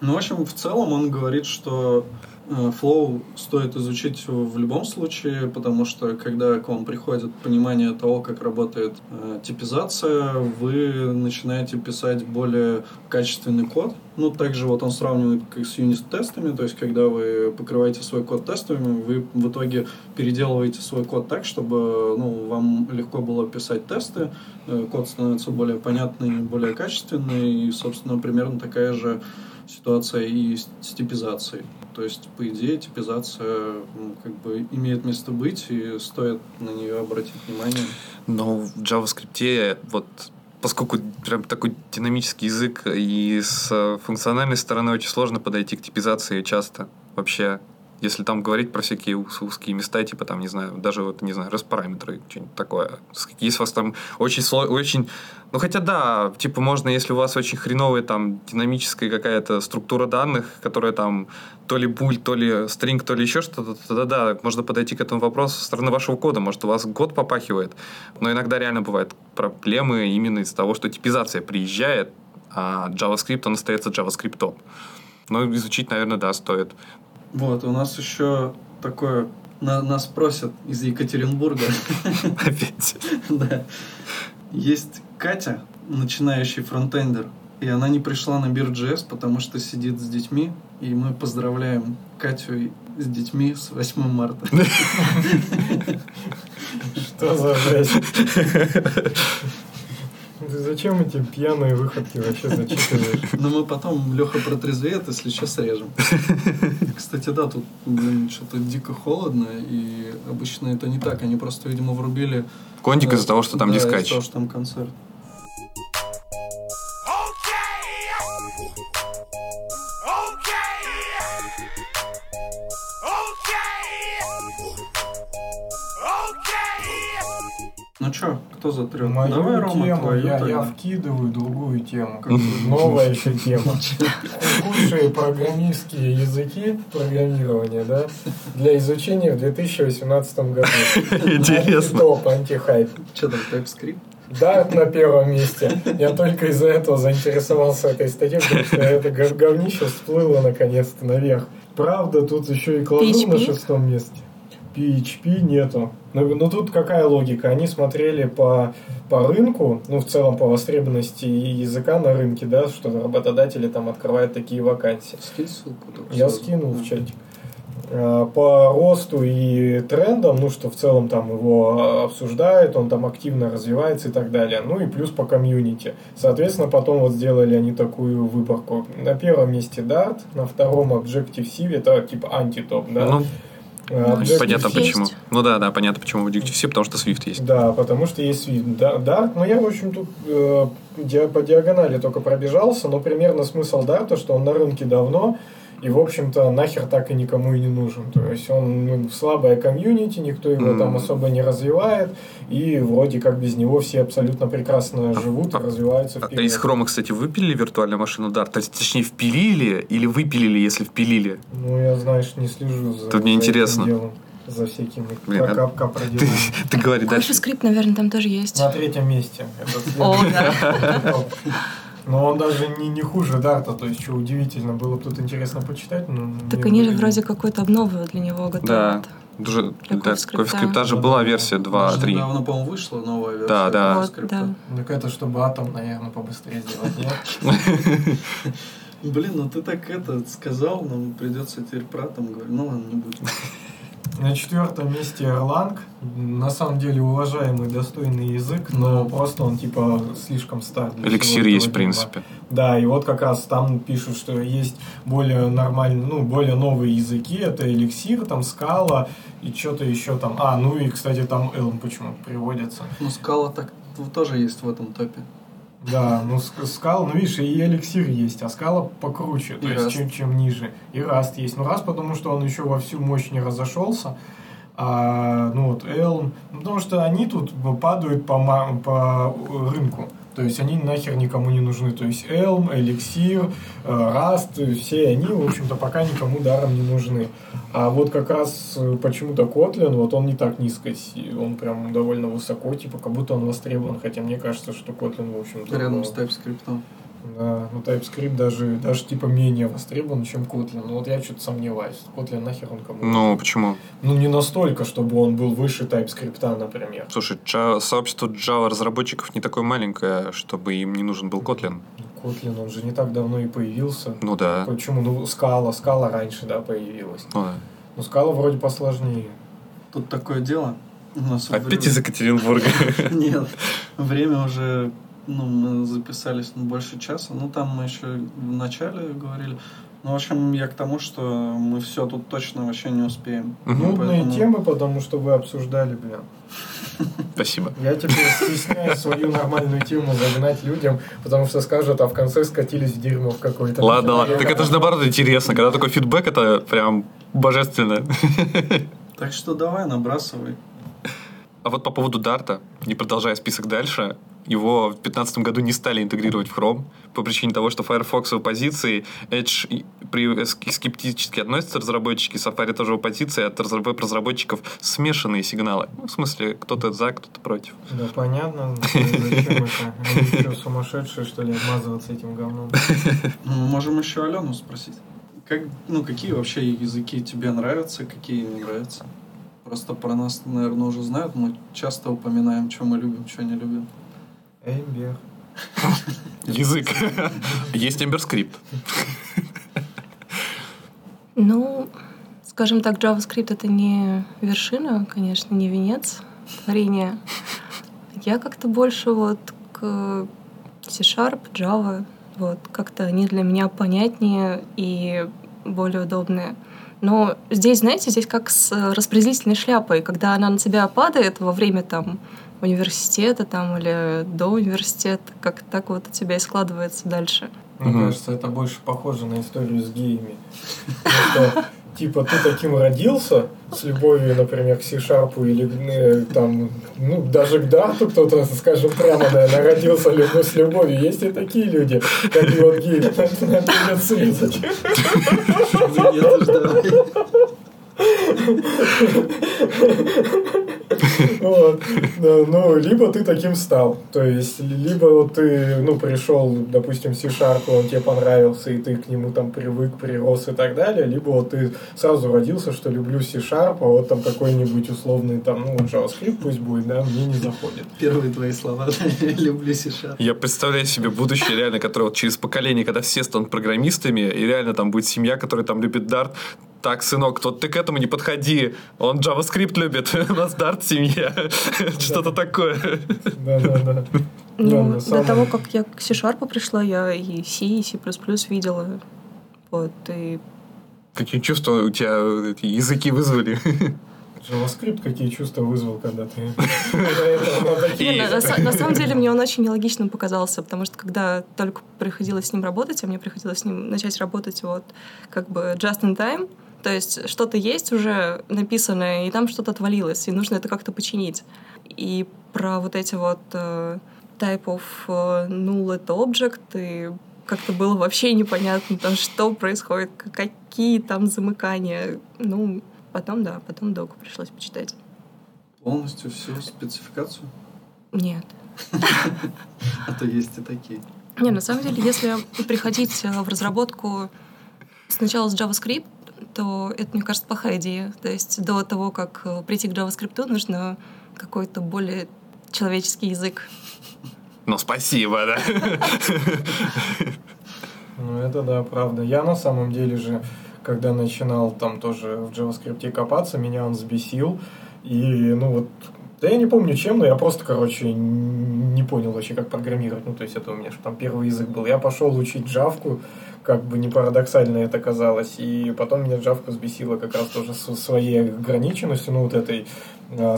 Speaker 3: Ну, в общем, в целом он говорит, что э, Flow стоит изучить в любом случае, потому что когда к вам приходит понимание того, как работает э, типизация, вы начинаете писать более качественный код. Ну, также вот он сравнивает как с юнит-тестами, то есть когда вы покрываете свой код тестами, вы в итоге переделываете свой код так, чтобы ну, вам легко было писать тесты, э, код становится более понятный, более качественный, и, собственно, примерно такая же ситуация и с типизацией. То есть, по идее, типизация как бы имеет место быть, и стоит на нее обратить внимание.
Speaker 5: Но в JavaScript, вот поскольку прям такой динамический язык, и с функциональной стороны очень сложно подойти к типизации часто вообще. Если там говорить про всякие узкие места, типа там, не знаю, даже вот, не знаю, распараметры, что-нибудь такое. Есть у вас там очень сло- очень... Ну, хотя да, типа можно, если у вас очень хреновая там динамическая какая-то структура данных, которая там то ли буль, то ли стринг, то ли еще что-то, тогда да, можно подойти к этому вопросу со стороны вашего кода. Может, у вас год попахивает, но иногда реально бывают проблемы именно из-за того, что типизация приезжает, а JavaScript, он остается JavaScript. Но изучить, наверное, да, стоит.
Speaker 3: Вот, у нас еще такое... на- нас просят из Екатеринбурга.
Speaker 5: Опять.
Speaker 3: Да. Есть Катя, начинающий фронтендер, и она не пришла на Бир.js, потому что сидит с детьми, и мы поздравляем Катю с детьми с 8 марта.
Speaker 4: Что за жесть? Ты зачем эти пьяные выходки вообще зачитываешь?
Speaker 3: Но мы потом, Леха протрезвеет, если что, срежем. Кстати, да, тут, блин, что-то дико холодно, и обычно это не так. Они просто, видимо, врубили...
Speaker 5: Кондик
Speaker 3: э,
Speaker 5: из-за того, что там
Speaker 3: да, из-за
Speaker 5: дискач.
Speaker 3: того, что там концерт. Кто затрет?
Speaker 4: Мою
Speaker 3: Давай, Рома,
Speaker 4: тему
Speaker 3: твою
Speaker 4: я,
Speaker 3: тогда.
Speaker 4: я вкидываю другую тему. Новая еще тема. Худшие программистские языки программирования, да, для изучения в 2018 году.
Speaker 5: Интересно.
Speaker 4: Топ, антихайп.
Speaker 3: Чё там, TypeScript?
Speaker 4: Дарт на первом месте. Я только из-за этого заинтересовался этой статьей, потому что это гов- говнище всплыло наконец-то наверх. Правда, тут еще и кладу на шестом месте. PHP нету. Но, но тут какая логика? Они смотрели по, по рынку, ну, в целом по востребованности языка на рынке, да, что работодатели там открывают такие вакансии.
Speaker 3: Скинь ссылку.
Speaker 4: Я
Speaker 3: сразу.
Speaker 4: скинул в чатик. А, По росту и трендам, ну, что в целом там его обсуждают, он там активно развивается и так далее. Ну и плюс по комьюнити. Соответственно, потом вот сделали они такую выборку. На первом месте Dart, на втором Objective-C, это типа антитоп, да?
Speaker 5: Ну,
Speaker 4: А,
Speaker 1: Ну,
Speaker 4: Objective-C
Speaker 5: понятно
Speaker 1: есть.
Speaker 5: почему. Ну да, да, понятно почему в Objective-C, потому что Swift есть.
Speaker 4: Да, потому что есть Swift. Да, Dart, ну я, в общем, тут э, по диагонали только пробежался, но примерно смысл Dart, что он на рынке давно, и, в общем-то, нахер так и никому и не нужен. То есть он ну, слабая комьюнити, никто его
Speaker 5: Мгм.
Speaker 4: там особо не развивает, и вроде как без него все абсолютно прекрасно живут и
Speaker 5: а-
Speaker 4: развиваются
Speaker 5: А. Из хрома, кстати, выпилили виртуальную машину Dart? То есть, Точнее, впилили или выпилили, если впилили?
Speaker 4: Ну, я, знаешь, не слежу за,
Speaker 5: Тут мне
Speaker 4: за
Speaker 5: интересно.
Speaker 4: этим делом, за всякими
Speaker 5: Блин, а
Speaker 4: капка
Speaker 5: Ты, ты говори дальше.
Speaker 1: Кофе скрипт, наверное, там тоже есть.
Speaker 4: На третьем месте. Это
Speaker 1: О, да.
Speaker 4: Но он даже не, не хуже Дарта, то есть, что удивительно, было бы тут интересно почитать. Но
Speaker 1: Так они же вроде какую-то обнову для него
Speaker 5: Да.
Speaker 1: готовят.
Speaker 5: Уже,
Speaker 1: Для
Speaker 5: да,
Speaker 1: CoffeeScript.
Speaker 5: Же была версия
Speaker 3: Даже
Speaker 5: 2.3.
Speaker 3: недавно, по-моему, вышла новая версия.
Speaker 5: Да, да.
Speaker 1: Вот, да.
Speaker 4: Так это, чтобы атом, наверное, побыстрее сделать, нет?
Speaker 3: Блин, ну ты так это сказал, нам придется теперь про атом говорить. Ну ладно, не будем.
Speaker 4: На четвертом месте Erlang. На самом деле уважаемый, достойный язык, но просто он типа слишком стар. для
Speaker 5: Эликсир есть, в принципе.
Speaker 4: Да, и вот как раз там пишут, что есть более нормальные, ну, более новые языки. Это эликсир, там скала и что-то еще там. А, ну и, кстати, там Elm почему-то приводится.
Speaker 3: Ну, скала так тоже есть в этом топе.
Speaker 4: Да, ну ск- скала, ну видишь, и эликсир есть, а скала покруче, то
Speaker 3: И
Speaker 4: есть чем, чем ниже. И раст есть. Ну раз, потому что он еще во всю мощь не разошелся. А, ну вот Elm, ну, потому что они тут падают по, по рынку. То есть они нахер никому не нужны. То есть Elm, Elixir, Rust, все они, в общем-то, пока никому даром не нужны. А вот как раз э, почему-то Kotlin, вот он не так низко, он прям довольно высоко, типа как будто он востребован. Хотя мне кажется, что Kotlin, в общем-то...
Speaker 3: Рядом с TypeScript.
Speaker 4: Да, ну TypeScript даже, даже типа менее востребован, чем Kotlin. Ну вот я что-то сомневаюсь. Kotlin нахер он кому?
Speaker 5: Ну, почему?
Speaker 4: Ну не настолько, чтобы он был выше TypeScript, например.
Speaker 5: Слушай, Java- сообщество Java разработчиков не такое маленькое, чтобы им не нужен был Kotlin.
Speaker 4: Kotlin, он же не так давно и появился.
Speaker 5: Ну да.
Speaker 4: Почему? Ну, скала, скала раньше, да, появилась.
Speaker 5: Ну да.
Speaker 4: Ну, скала вроде посложнее.
Speaker 3: Тут такое дело. У нас
Speaker 5: Опять
Speaker 3: время-
Speaker 5: из Екатеринбурга.
Speaker 3: Нет, время уже, ну, мы записались на больше часа. Ну, там мы еще в начале говорили. Ну, в общем, я к тому, что мы все тут точно вообще не успеем.
Speaker 5: Мгм.
Speaker 4: Нудные
Speaker 3: Поэтому-
Speaker 4: темы, потому что вы обсуждали, блин.
Speaker 5: Спасибо.
Speaker 4: Я теперь стесняюсь свою нормальную тему загнать людям, потому что скажут, а в конце скатились в дерьмо в какой-то.
Speaker 5: Ладно, ладно. Так это же наоборот интересно. Когда такой фидбэк, это прям божественно.
Speaker 3: Так что давай, набрасывай.
Speaker 5: А вот по поводу Дарта, не продолжая список дальше, его в 2015 году не стали интегрировать в Chrome по причине того, что Firefox в оппозиции, Edge при, ски- скептически относятся разработчики, Safari тоже в оппозиции, от разра- веб-разработчиков смешанные сигналы. Ну, в смысле, кто-то за, кто-то против.
Speaker 4: Да, понятно. Зачем это? Они что, сумасшедшие, что ли, обмазываться этим говном?
Speaker 3: Ну, мы можем еще Алену спросить. Как, ну, какие вообще языки тебе нравятся, какие не нравятся? Просто про нас, наверное, уже знают. Мы часто упоминаем, что мы любим, что не любим.
Speaker 4: Эмбер.
Speaker 5: Язык. Есть Ember
Speaker 1: Ну, скажем так, JavaScript это не вершина, конечно, не венец творения. Я как-то больше вот к C-Sharp, Java, вот, как-то они для меня понятнее и более удобные. Но здесь, знаете, здесь как с э, распределительной шляпой, когда она на тебя падает во время там университета там или до университета, как так вот у тебя и складывается дальше.
Speaker 4: Мне
Speaker 5: Мгм.
Speaker 4: кажется, это больше похоже на историю с геями. Типа, ты таким родился, с любовью, например, к C-Sharp или э, там, ну, даже к Дарту кто-то, скажем, прямо, наверное, родился любовь с любовью. Есть и такие люди, как и вот геи, нам придется Вот. Да, Ну, либо ты таким стал. То есть, либо вот ты, ну, пришел, допустим, в C-Sharp, он тебе понравился, и ты к нему там привык, прирос и так далее, либо вот ты сразу родился, что люблю C-Sharp, а вот там какой-нибудь условный там, ну, JavaScript пусть будет, да, мне не заходит.
Speaker 3: Первые твои слова. Люблю C-Sharp.
Speaker 5: Я представляю себе будущее, реально, которое вот через поколение, когда все станут программистами, и реально там будет семья, которая там любит Dart. Так, сынок, вот ты к этому не подходи. Он JavaScript любит, у нас Dart семья. Что-то такое.
Speaker 4: Да-да-да.
Speaker 1: Ну, до того, как я к C-Sharp пришла, я и C, и C++ видела. Вот, и
Speaker 5: Какие чувства у тебя эти языки вызвали?
Speaker 4: JavaScript какие чувства вызвал, когда ты
Speaker 1: на самом деле мне он очень нелогичным показался, потому что когда только приходилось с ним работать, а мне приходилось с ним начать работать вот как бы just in time, то есть что-то есть уже написанное, и там что-то отвалилось, и нужно это как-то починить. И про вот эти вот э, type of э, null это object, и как-то было вообще непонятно, там, что происходит, какие там замыкания. Ну, потом, да, потом доку пришлось почитать.
Speaker 3: Полностью всю спецификацию?
Speaker 1: Нет.
Speaker 3: А то есть и такие.
Speaker 1: Не, на самом деле, если приходить э, в разработку сначала с JavaScript, то это, мне кажется, плохая идея. То есть до того, как э, прийти к JavaScript, нужно какой-то более человеческий язык.
Speaker 5: Ну, спасибо, да.
Speaker 4: Ну, это да, правда. Я на самом деле же, когда начинал там тоже в JavaScript копаться, меня он взбесил. И, ну вот, да я не помню чем, но я просто, короче, не понял вообще, как программировать. Ну, то есть это у меня же там первый язык был. Я пошел учить джавку, как бы не парадоксально это казалось. И потом меня джавка взбесила как раз тоже своей ограниченностью, ну, вот этой,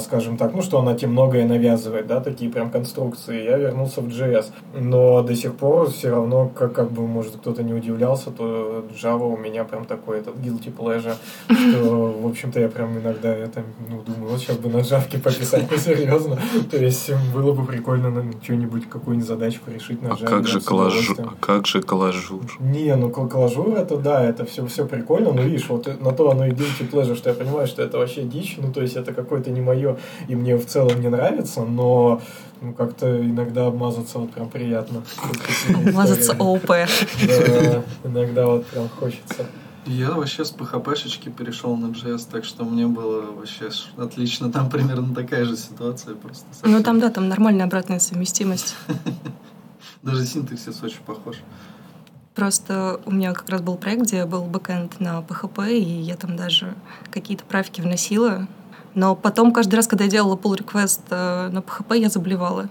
Speaker 4: скажем так, ну, что она тебе многое навязывает, да, такие прям конструкции. Я вернулся в JS. Но до сих пор все равно, как, как бы, может, кто-то не удивлялся, то Java у меня прям такой этот guilty pleasure, что, в общем-то, я прям иногда это, ну, думаю, вот сейчас бы на джавке пописать, ну, серьезно. То есть было бы прикольно на что-нибудь, какую-нибудь задачку решить на
Speaker 5: А
Speaker 4: Java.
Speaker 5: как
Speaker 4: да,
Speaker 5: же
Speaker 4: Cloju-
Speaker 5: а как же Clojure?
Speaker 4: Не, ну Clo- Clojure это да, это все, все прикольно, но видишь, вот на то оно и guilty pleasure, что я понимаю, что это вообще дичь, ну то есть это какое-то не мое, и мне в целом не нравится, но ну, как-то иногда обмазаться вот прям приятно.
Speaker 1: Мазаться ОП.
Speaker 4: Да, иногда вот прям хочется.
Speaker 3: Я вообще с PHP-шечки перешел на JS, так что мне было вообще отлично. Там примерно такая же ситуация просто.
Speaker 1: Ну
Speaker 3: совсем.
Speaker 1: там, да, там нормальная обратная совместимость.
Speaker 3: Даже синтаксис очень похож.
Speaker 1: Просто у меня как раз был проект, где был бэкэнд на PHP, и я там даже какие-то правки вносила. Но потом каждый раз, когда я делала pull request э, на PHP, я заблевала.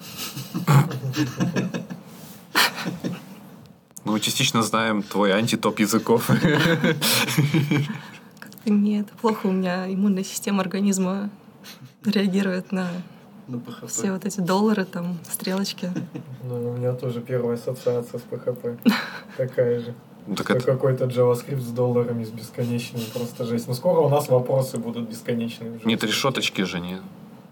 Speaker 5: Мы частично знаем твой антитоп языков.
Speaker 1: Как-то не это плохо, у меня иммунная система организма реагирует на
Speaker 3: На PHP.
Speaker 1: все вот эти доллары, там, стрелочки.
Speaker 4: Ну, у меня тоже первая ассоциация с PHP. Такая же.
Speaker 5: Ну, так
Speaker 4: Что
Speaker 5: это...
Speaker 4: какой-то JavaScript с долларами, с бесконечными, просто жесть. Но скоро у нас вопросы будут бесконечные. в
Speaker 5: Нет решеточки же, нет.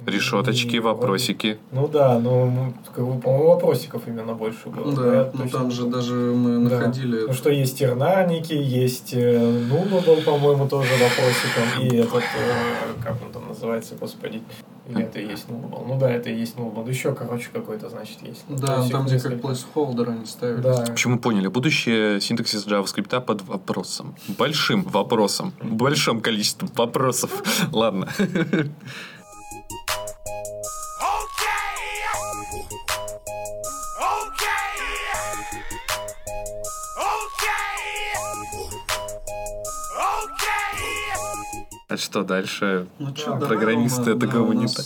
Speaker 5: Решеточки, вопросики.
Speaker 4: Ну да, ну, ну, как бы, по-моему, вопросиков именно больше было.
Speaker 3: Ну да, ну
Speaker 4: точно
Speaker 3: там же даже мы
Speaker 4: Да.
Speaker 3: находили...
Speaker 4: Ну что есть тернарники, есть э, Nullable, по-моему, тоже вопросиком. И этот, э, как он там называется, господи. Или это и есть Nullable? Ну да, это и есть Nullable. Еще, короче, какой-то, значит, есть. Ну,
Speaker 3: Да, там
Speaker 4: их
Speaker 3: где как placeholder они ставили.
Speaker 4: Да.
Speaker 5: Мы поняли, будущее синтаксис JavaScript под вопросом. Большим вопросом. Большим количеством вопросов. Ладно. А что дальше?
Speaker 3: Ну что,
Speaker 5: программисты это
Speaker 3: да,
Speaker 5: кого
Speaker 3: у
Speaker 5: не
Speaker 3: это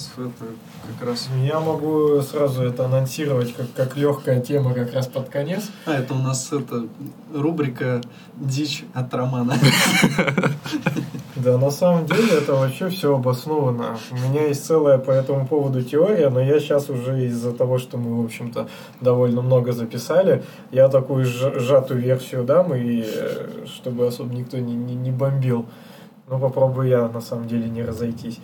Speaker 3: как раз...
Speaker 4: Я могу сразу это анонсировать как, как легкая тема как раз под конец.
Speaker 3: А, это у нас это рубрика «Дичь от Романа».
Speaker 4: Да, на самом деле это вообще все обосновано. У меня есть целая по этому поводу теория, но я сейчас уже из-за того, что мы, в общем-то, довольно много записали, я такую сж- сжатую версию дам, и э, чтобы особо никто не, не, не бомбил. Ну, попробую я, на самом деле, не разойтись.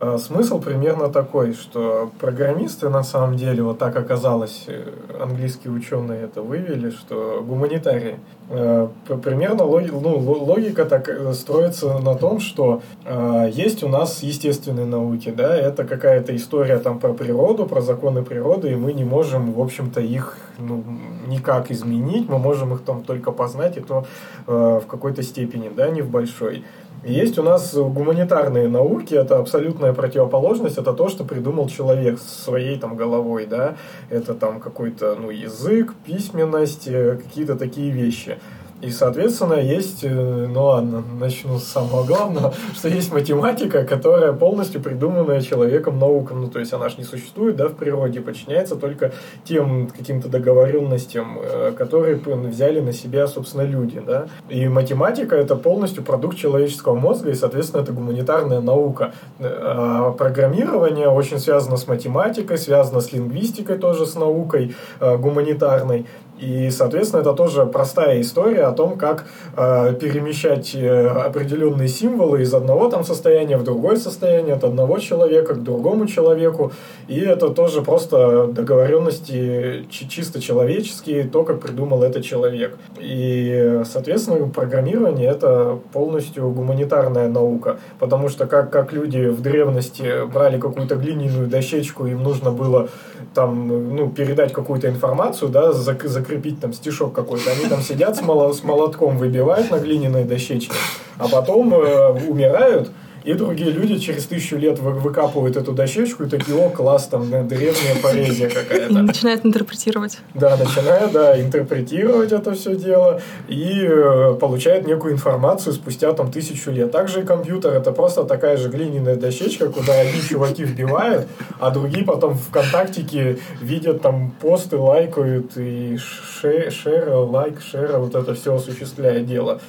Speaker 4: А, Смысл примерно такой, что программисты на самом деле, вот так оказалось, э, английские ученые это вывели, что гуманитарии. П- Примерно ну, ло- логика так э, строится на том, что э, есть у нас естественные науки, да, это какая-то история там про природу, про законы природы, и мы не можем, в общем-то, их ну, никак изменить, мы можем их там только познать, и то э, в какой-то степени, да, не в большой. Есть у нас гуманитарные науки, это абсолютная противоположность, это то, что придумал человек своей там головой, да, это там какой-то, ну, язык, письменность, э, какие-то такие вещи. И, соответственно, есть, э, ну ладно, начну с самого главного, что есть математика, которая полностью придуманная человеком наукам. Ну, то есть она же не существует, да, в природе, подчиняется только тем каким-то договоренностям, э, которые взяли на себя, собственно, люди, да. И математика – это полностью продукт человеческого мозга, и, соответственно, это гуманитарная наука. А программирование очень связано с математикой, связано с лингвистикой тоже, с наукой э, гуманитарной. И, соответственно, это тоже простая история о том, как э, перемещать э, определенные символы из одного там состояния в другое состояние, от одного человека к другому человеку. И это тоже просто договоренности чисто человеческие, то, как придумал этот человек. И, соответственно, программирование это полностью гуманитарная наука, потому что как, как люди в древности брали какую-то глиняную дощечку, им нужно было там, ну, передать какую-то информацию, да, зак закрепить там стишок какой-то. Они там сидят с, моло с молотком, выбивают на глиняной дощечке, а потом э, умирают, и другие люди через тысячу лет вы, выкапывают эту дощечку и такие, о, класс, там древняя поэзия какая-то. И
Speaker 1: начинают интерпретировать.
Speaker 4: Да, начинают, да, интерпретировать это все дело и э, получают некую информацию спустя там тысячу лет. Также и компьютер это просто такая же глиняная дощечка, куда одни чуваки вбивают, а другие потом в ВКонтактике видят там посты, лайкают и шер, лайк, шер, вот это все осуществляет дело.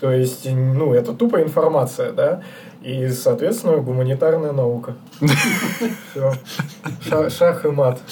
Speaker 4: То есть, ну, это тупо информация, да. И, соответственно, гуманитарная наука. Все. Шах и мат.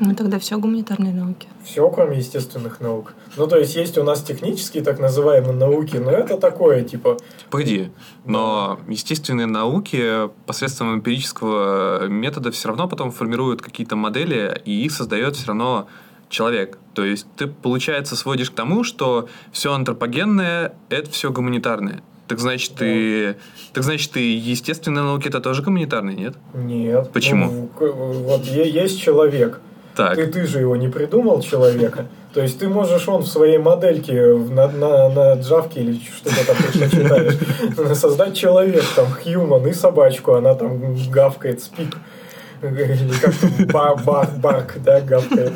Speaker 1: Ну, тогда все гуманитарные науки.
Speaker 4: Все, кроме естественных наук. Ну, то есть, есть у нас технические так называемые науки, но это такое, типа...
Speaker 5: Погоди, но естественные науки посредством эмпирического метода все равно потом формируют какие-то модели, и их создает все равно человек. То есть, ты, получается, сводишь к тому, что все антропогенное – это все гуманитарное. Так значит, ты. Так значит, ты естественные науки это тоже гуманитарные, нет?
Speaker 4: Нет.
Speaker 5: Почему?
Speaker 4: Ну, вот есть человек. Так. Ты, ты же его не придумал, человека. То есть ты можешь он в своей модельке на, на, на джавке или что-то там ты читаешь, создать человек, там, human и собачку, она там гавкает, спик. Или как-то бар, барк, да, гавкает.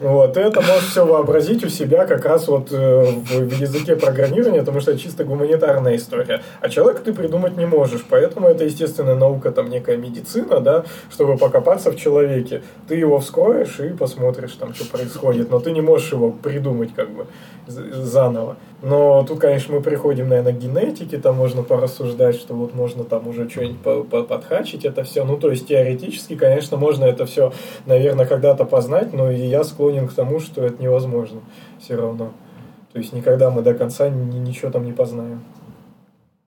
Speaker 4: Вот, это можешь все вообразить у себя как раз вот э, в языке программирования, потому что это чисто гуманитарная история. А человека ты придумать не можешь, поэтому это, естественно, наука, там, некая медицина, да, чтобы покопаться в человеке. Ты его вскроешь и посмотришь, там, что происходит, но ты не можешь его придумать, как бы, заново. Но тут, конечно, мы приходим, наверное, к генетике, там можно порассуждать, что вот можно там уже что-нибудь подхачить это все. Ну, то есть теоретически, конечно, можно это все, наверное, когда-то познать, но и я склонен к тому, что это невозможно все равно. То есть никогда мы до конца ничего там не познаем.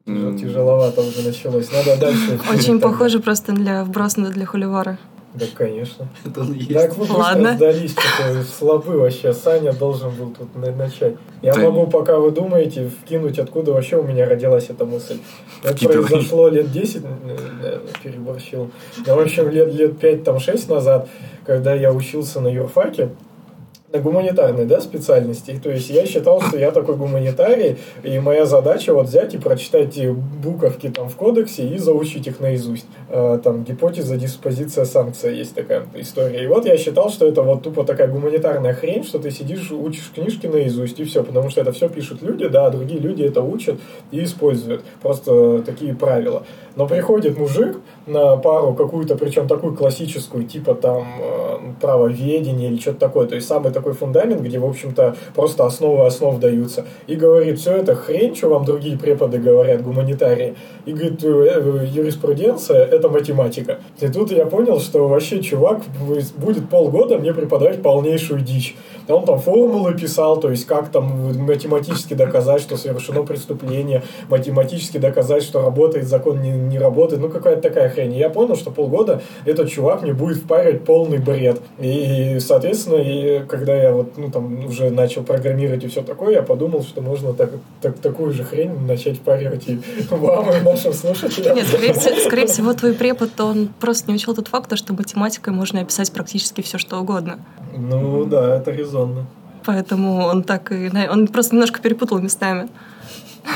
Speaker 4: Тяжеловато уже началось. Надо дальше.
Speaker 1: Очень похоже просто для вброс для хуливара.
Speaker 4: Да, конечно.
Speaker 3: Это он есть.
Speaker 4: Так вы Ладно. сдались, что слабы вообще. Саня должен был тут начать. Я да. могу, пока вы думаете, вкинуть, откуда вообще у меня родилась эта мысль. Это Вкидывай. произошло лет 10, переборщил. Ну, в общем, лет, лет 5, там, 6 назад, когда я учился на юрфаке, на гуманитарной да, специальности. То есть я считал, что я такой гуманитарий, и моя задача вот взять и прочитать буковки там в кодексе и заучить их наизусть. А, там гипотеза, диспозиция, санкция есть такая история. И вот я считал, что это вот тупо такая гуманитарная хрень, что ты сидишь, учишь книжки наизусть и все, потому что это все пишут люди, да, а другие люди это учат и используют. Просто такие правила. Но приходит мужик на пару какую-то, причем такую классическую, типа там э, правоведение или что-то такое, то есть самый такой фундамент, где, в общем-то, просто основы основ даются. И говорит, все это хрень, что вам другие преподы говорят, гуманитарии. И говорит, «Э, э, юриспруденция – это математика. И тут я понял, что вообще чувак будет полгода мне преподавать полнейшую дичь. Он там формулы писал, то есть как там математически доказать, что совершено преступление, математически доказать, что работает закон, не, не работает. Ну, какая-то такая хрень. И я понял, что полгода этот чувак мне будет впаривать полный бред. И, соответственно, и когда я вот, ну, там, уже начал программировать и все такое, я подумал, что можно так, так, такую же хрень начать впаривать и вам, и нашим слушателям.
Speaker 1: Нет, скорее, скорее всего, твой препод, он просто не учел тот факт, что математикой можно описать практически все, что угодно.
Speaker 4: Ну, да, это резонно.
Speaker 1: Поэтому он так и... Он просто немножко перепутал местами.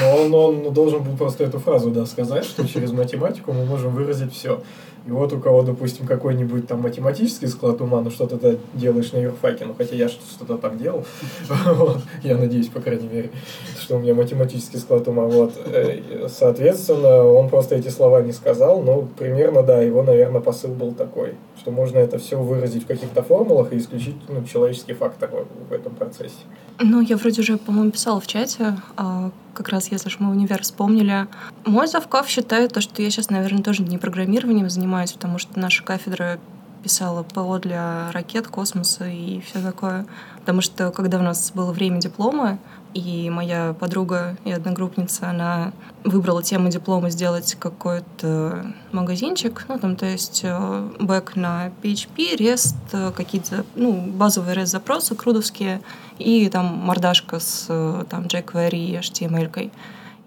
Speaker 4: Но он, он должен был просто эту фразу да, сказать, что через математику мы можем выразить все. И вот у кого, допустим, какой-нибудь там математический склад ума, ну что-то ты делаешь на юрфаке, ну хотя я что-то там делал, я надеюсь, по крайней мере, что у меня математический склад ума, вот. Э, Соответственно, он просто эти слова не сказал, но примерно, да, его, наверное, посыл был такой, что можно это все выразить в каких-то формулах и исключить ну, человеческий фактор в этом процессе.
Speaker 1: Ну, я вроде уже, по-моему, писала в чате, а, как раз если уж мы универ вспомнили. Мой завкав считает то, что я сейчас, наверное, тоже не программированием занимаюсь, потому что наша кафедра писала ПО для ракет, космоса и все такое. Потому что когда у нас было время диплома, и моя подруга и одногруппница, она выбрала тему диплома сделать какой-то магазинчик, ну, там, то есть э, бэк на PHP, REST, э, какие-то, ну, базовые REST-запросы крудовские, и там мордашка с э, там jQuery и HTML. -кой.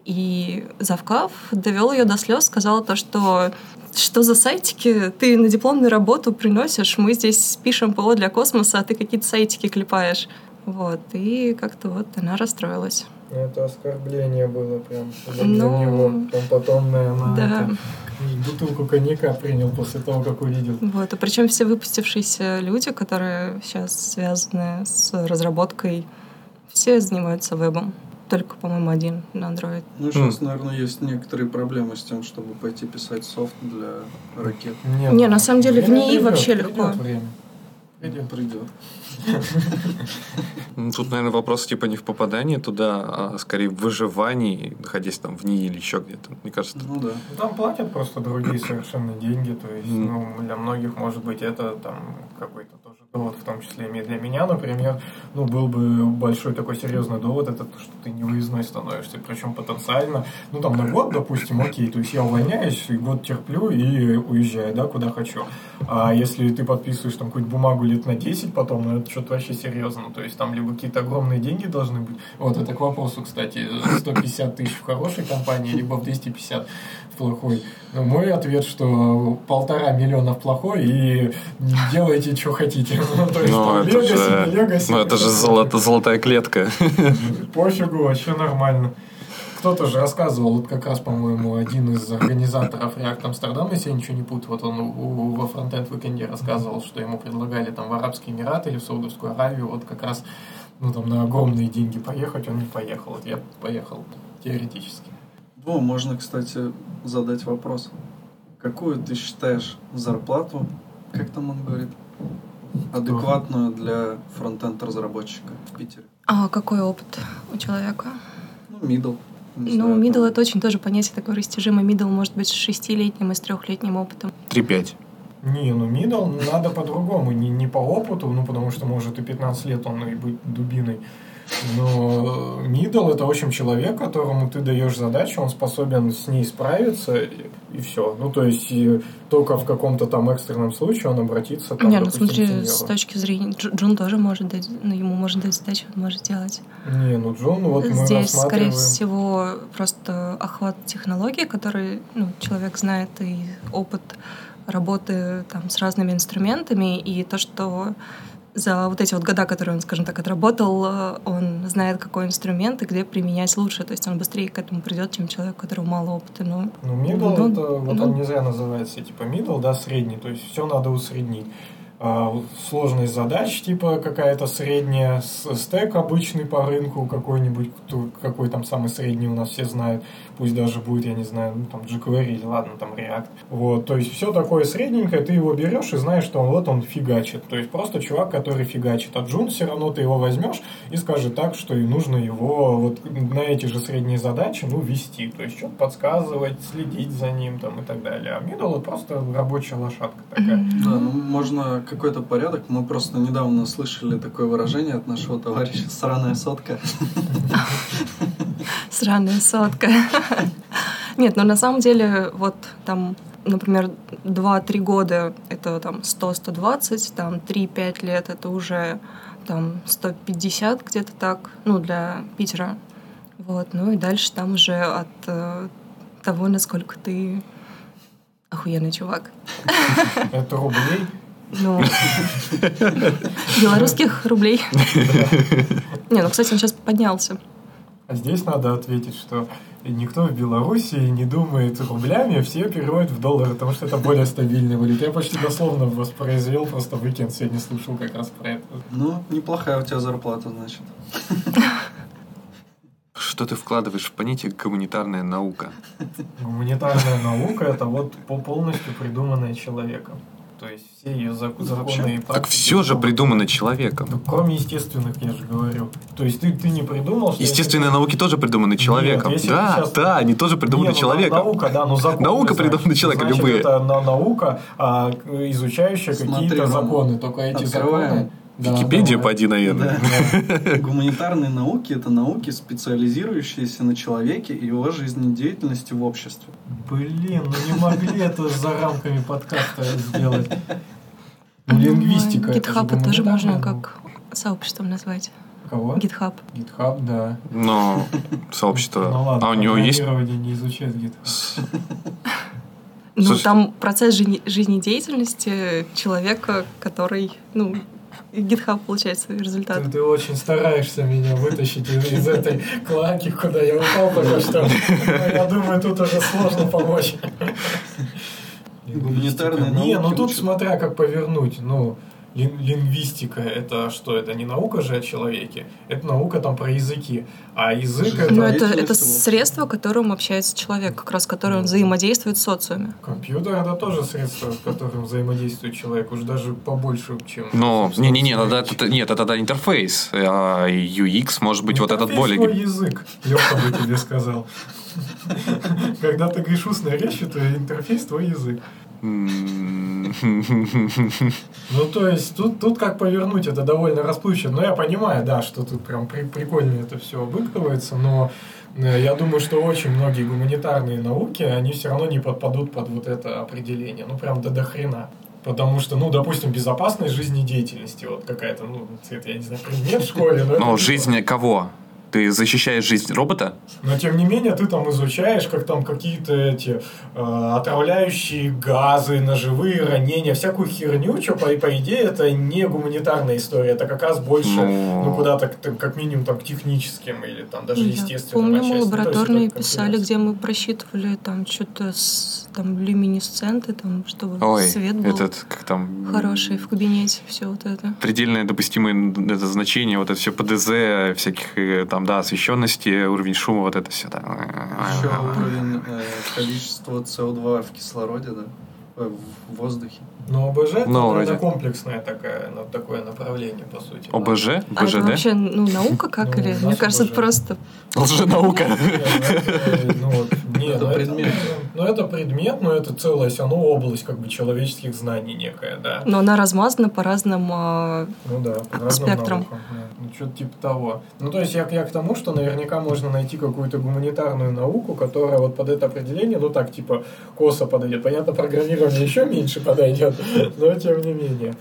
Speaker 1: И Завкав довел ее до слез, сказал то, что что за сайтики ты на дипломную работу приносишь? Мы здесь пишем ПО для космоса, а ты какие-то сайтики клепаешь. Вот, и как-то вот она расстроилась.
Speaker 4: Это оскорбление было прям для
Speaker 1: Ну,
Speaker 4: него. Он потом, наверное,
Speaker 1: Да.
Speaker 4: это, бутылку коньяка принял после того, как увидел.
Speaker 1: Вот, а причем все выпустившиеся люди, которые сейчас связаны с разработкой, все занимаются вебом. Только, по-моему, один на Android.
Speaker 3: Ну, сейчас, наверное, есть некоторые проблемы с тем, чтобы пойти писать софт для ракет.
Speaker 4: Нет,
Speaker 1: Не, на самом деле в
Speaker 4: время
Speaker 1: НИИ
Speaker 4: придет,
Speaker 1: вообще
Speaker 4: придет
Speaker 1: легко.
Speaker 4: время. Придет.
Speaker 3: Придет.
Speaker 5: Ну, Тут, наверное, вопрос типа не в попадании туда, а скорее в выживании, находясь там в ней или еще где-то. Мне кажется,
Speaker 3: Ну да.
Speaker 4: Ну, Там платят просто другие совершенно деньги, то есть, ну, для многих, может быть, это там какой-то тоже довод, в том числе и для меня, например, ну, был бы большой такой серьезный довод, это то, что ты не выездной становишься, причем потенциально, ну, там, на год, допустим, окей, то есть я увольняюсь, и год терплю и уезжаю, да, куда хочу. А если ты подписываешь там какую-нибудь бумагу лет на 10 потом, ну, это что-то вообще серьезно, то есть там либо какие-то огромные деньги должны быть, вот это к вопросу, кстати, 150 тысяч в хорошей компании, либо в 250 в плохой. Но мой ответ, что полтора миллиона в плохой и делайте, что хотите. Ну, то есть
Speaker 5: ну, это же, ну, это же золото, золотая клетка.
Speaker 4: Пофигу, вообще нормально. Кто-то же рассказывал, вот как раз, по-моему, один из организаторов React Amsterdam, если я ничего не путаю, вот он у- у- во фронтенд Weekend рассказывал, что ему предлагали там в Арабские Эмираты или в Саудовскую Аравию, вот как раз ну, там, на огромные деньги поехать, он не поехал. Вот я поехал теоретически.
Speaker 3: Во, можно, кстати, задать вопрос. Какую ты считаешь зарплату, как там он говорит, адекватную для фронтенд-разработчика в Питере?
Speaker 1: А какой опыт у человека?
Speaker 3: Ну, middle. не
Speaker 1: Ну,
Speaker 3: знаю,
Speaker 1: middle
Speaker 3: там.
Speaker 1: это очень тоже понятие такое растяжимое. Middle может быть с шестилетним и с трехлетним опытом.
Speaker 5: 3-5.
Speaker 4: Не, ну middle надо по-другому, не, не по опыту, ну потому что может и 15 лет он и быть дубиной. Но middle это, в общем, человек, которому ты даешь задачу, он способен с ней справиться, и, все. Ну, то есть, и только в каком-то там экстренном случае он обратится там,
Speaker 1: Не, ну
Speaker 4: допустим,
Speaker 1: смотри, с точки зрения... Дж- Джун тоже может дать, ну, ему может дать задачу, он может делать.
Speaker 4: Не, ну Джон, вот мы
Speaker 1: Здесь, скорее
Speaker 4: рассматриваем...
Speaker 1: всего, просто охват технологий, который ну, человек знает, и опыт работы там, с разными инструментами, и то, что за вот эти вот года, которые он, скажем так, отработал, э, он знает, какой инструмент и где применять лучше. То есть он быстрее к этому придет, чем человек, у которого мало опыта. Ну,
Speaker 4: Ну, middle
Speaker 1: Ну,
Speaker 4: это, вот
Speaker 1: ну.
Speaker 4: он не зря называется, типа middle, да, средний, то есть все надо усреднить. А, сложность задач, типа какая-то средняя, стек обычный по рынку какой-нибудь, какой там самый средний у нас все знают, пусть даже будет, я не знаю, ну, там jQuery или ладно, там React. Вот, то есть все такое средненькое, ты его берешь и знаешь, что вот он фигачит. То есть просто чувак, который фигачит. А Джун все равно ты его возьмешь и скажет так, что и нужно его вот на эти же средние задачи, ну, вести. То есть что-то подсказывать, следить за ним там и так далее. А middle просто рабочая лошадка такая.
Speaker 3: Да, ну можно какой-то порядок. Мы просто недавно слышали такое выражение от нашего товарища «сраная сотка».
Speaker 1: Сраная сотка. Нет, ну на самом деле, вот там, например, 2-3 года это там 100-120, там 3-5 лет это уже там 150 где-то так, ну, для Питера. Вот, ну и дальше там уже от э, того, насколько ты охуенный чувак.
Speaker 4: Это рублей.
Speaker 1: Ну, белорусских рублей. Не, ну, кстати, он сейчас поднялся.
Speaker 4: А здесь надо ответить, что никто в Беларуси не думает рублями, все переводят в доллары, потому что это более стабильная валюта. Я почти дословно воспроизвел, просто weekend сегодня слушал как раз про это.
Speaker 3: Ну, неплохая у тебя зарплата, значит.
Speaker 5: Что ты вкладываешь в понятие гуманитарная наука?
Speaker 4: Гуманитарная наука – это вот по- полностью придуманная человеком. То есть все ее зак- законы и
Speaker 5: Так все же придумано человеком.
Speaker 4: Ну, кроме естественных, я же говорю. То есть ты, ты не придумал, что...
Speaker 5: Естественные науки тоже придуманы человеком.
Speaker 4: если
Speaker 5: да,
Speaker 4: сейчас-
Speaker 5: да, они тоже придуманы
Speaker 4: Не, ну,
Speaker 5: человеком.
Speaker 4: Наука, да, но законы.
Speaker 5: Наука
Speaker 4: значит,
Speaker 5: придумана человеком,
Speaker 4: значит,
Speaker 5: любые.
Speaker 4: это на- наука, а, изучающая какие-то законы. Только эти
Speaker 3: открываем
Speaker 4: законы... Да,
Speaker 5: Википедию
Speaker 4: давай.
Speaker 5: поди, наверное.
Speaker 3: Гуманитарные науки – это науки, специализирующиеся на человеке и его жизнедеятельности в обществе.
Speaker 4: Блин, ну не могли это за рамками подкаста сделать. Ну, лингвистика. это же
Speaker 1: GitHub это тоже можно как сообществом назвать.
Speaker 4: Кого?
Speaker 1: GitHub.
Speaker 4: GitHub, да.
Speaker 5: Но сообщество...
Speaker 4: Ну ладно,
Speaker 5: А у него есть...
Speaker 4: не изучает GitHub.
Speaker 1: Ну, там процесс жизнедеятельности человека, который, ну, GitHub получает свои результаты.
Speaker 4: Ты, ты очень стараешься меня вытащить из, из этой клаки, куда я упал только что. Я думаю, тут уже сложно помочь.
Speaker 3: Гуманитарные
Speaker 4: Не, ну тут смотря как повернуть. Ну, лин- лингвистика это что? Это не наука же о человеке. Это наука там про языки. А язык
Speaker 3: Жизнь.
Speaker 4: это
Speaker 1: Но это, это средство, которым общается человек, как раз которое он взаимодействует в социуме.
Speaker 4: компьютер это тоже средство, с которым взаимодействует человек, уж даже побольше, чем.
Speaker 5: Но, не-не-не, надо, это, нет, это тогда интерфейс. А UX может быть вот этот
Speaker 4: Интерфейс
Speaker 5: более...
Speaker 4: свой язык, Леха бы тебе сказал. Когда ты говоришь устной речью, то интерфейс твой язык. Ну, то есть, тут, тут как повернуть, это довольно расплывчато. Но я понимаю, да, что тут прям при- прикольно это все обыгрывается, но э, я думаю, что очень многие гуманитарные науки, они все равно не подпадут под вот это определение. Ну, прям до, до хрена. Потому что, ну, допустим, безопасность жизнедеятельности, вот какая-то, ну, это, я не знаю, предмет в школе, но... не
Speaker 5: жизнь кого? Ты защищаешь жизнь робота?
Speaker 4: Но тем не менее ты там изучаешь, как там какие-то эти э, отравляющие газы, ножевые ранения, всякую херню, что по, по идее это не гуманитарная история, это как раз больше,
Speaker 5: Ну.
Speaker 4: ну, куда-то там, как минимум там к техническим или там даже
Speaker 1: Я
Speaker 4: естественным.
Speaker 1: помню, мы
Speaker 4: есть
Speaker 1: лабораторные
Speaker 4: как
Speaker 1: писали, где мы просчитывали там что-то с там люминесценты, там, чтобы
Speaker 5: Ой,
Speaker 1: свет был
Speaker 5: этот, как там...
Speaker 1: хороший в кабинете, все вот это.
Speaker 5: Предельное допустимое это значение, вот это все ПДЗ, всяких э, там, да, освещенности, уровень шума, вот это все. Да.
Speaker 3: Еще уровень э, количества СО2 в кислороде, да, э, в воздухе.
Speaker 4: Но ОБЖ это,
Speaker 5: Ну,
Speaker 4: это
Speaker 5: вроде.
Speaker 4: комплексное такое, ну, такое направление, по сути.
Speaker 5: ОБЖ?
Speaker 1: А это
Speaker 5: БЖД?
Speaker 1: вообще, ну, наука как
Speaker 4: Ну,
Speaker 1: или? Мне кажется, это просто...
Speaker 5: Лженаука.
Speaker 4: Ну, вот, не,
Speaker 3: Это
Speaker 4: ну,
Speaker 3: предмет.
Speaker 4: Ну, это предмет, но это целая все равно область как бы человеческих знаний некая, да.
Speaker 1: Но она размазана по разным... а,
Speaker 4: Ну да, по разным
Speaker 1: Спектром.
Speaker 4: наукам, да. Ну, что-то типа того. Ну, то есть я, я к тому, что наверняка можно найти какую-то гуманитарную науку, которая вот под это определение, ну так, типа, косо подойдет. Понятно, программирование еще меньше подойдет, но тем не менее.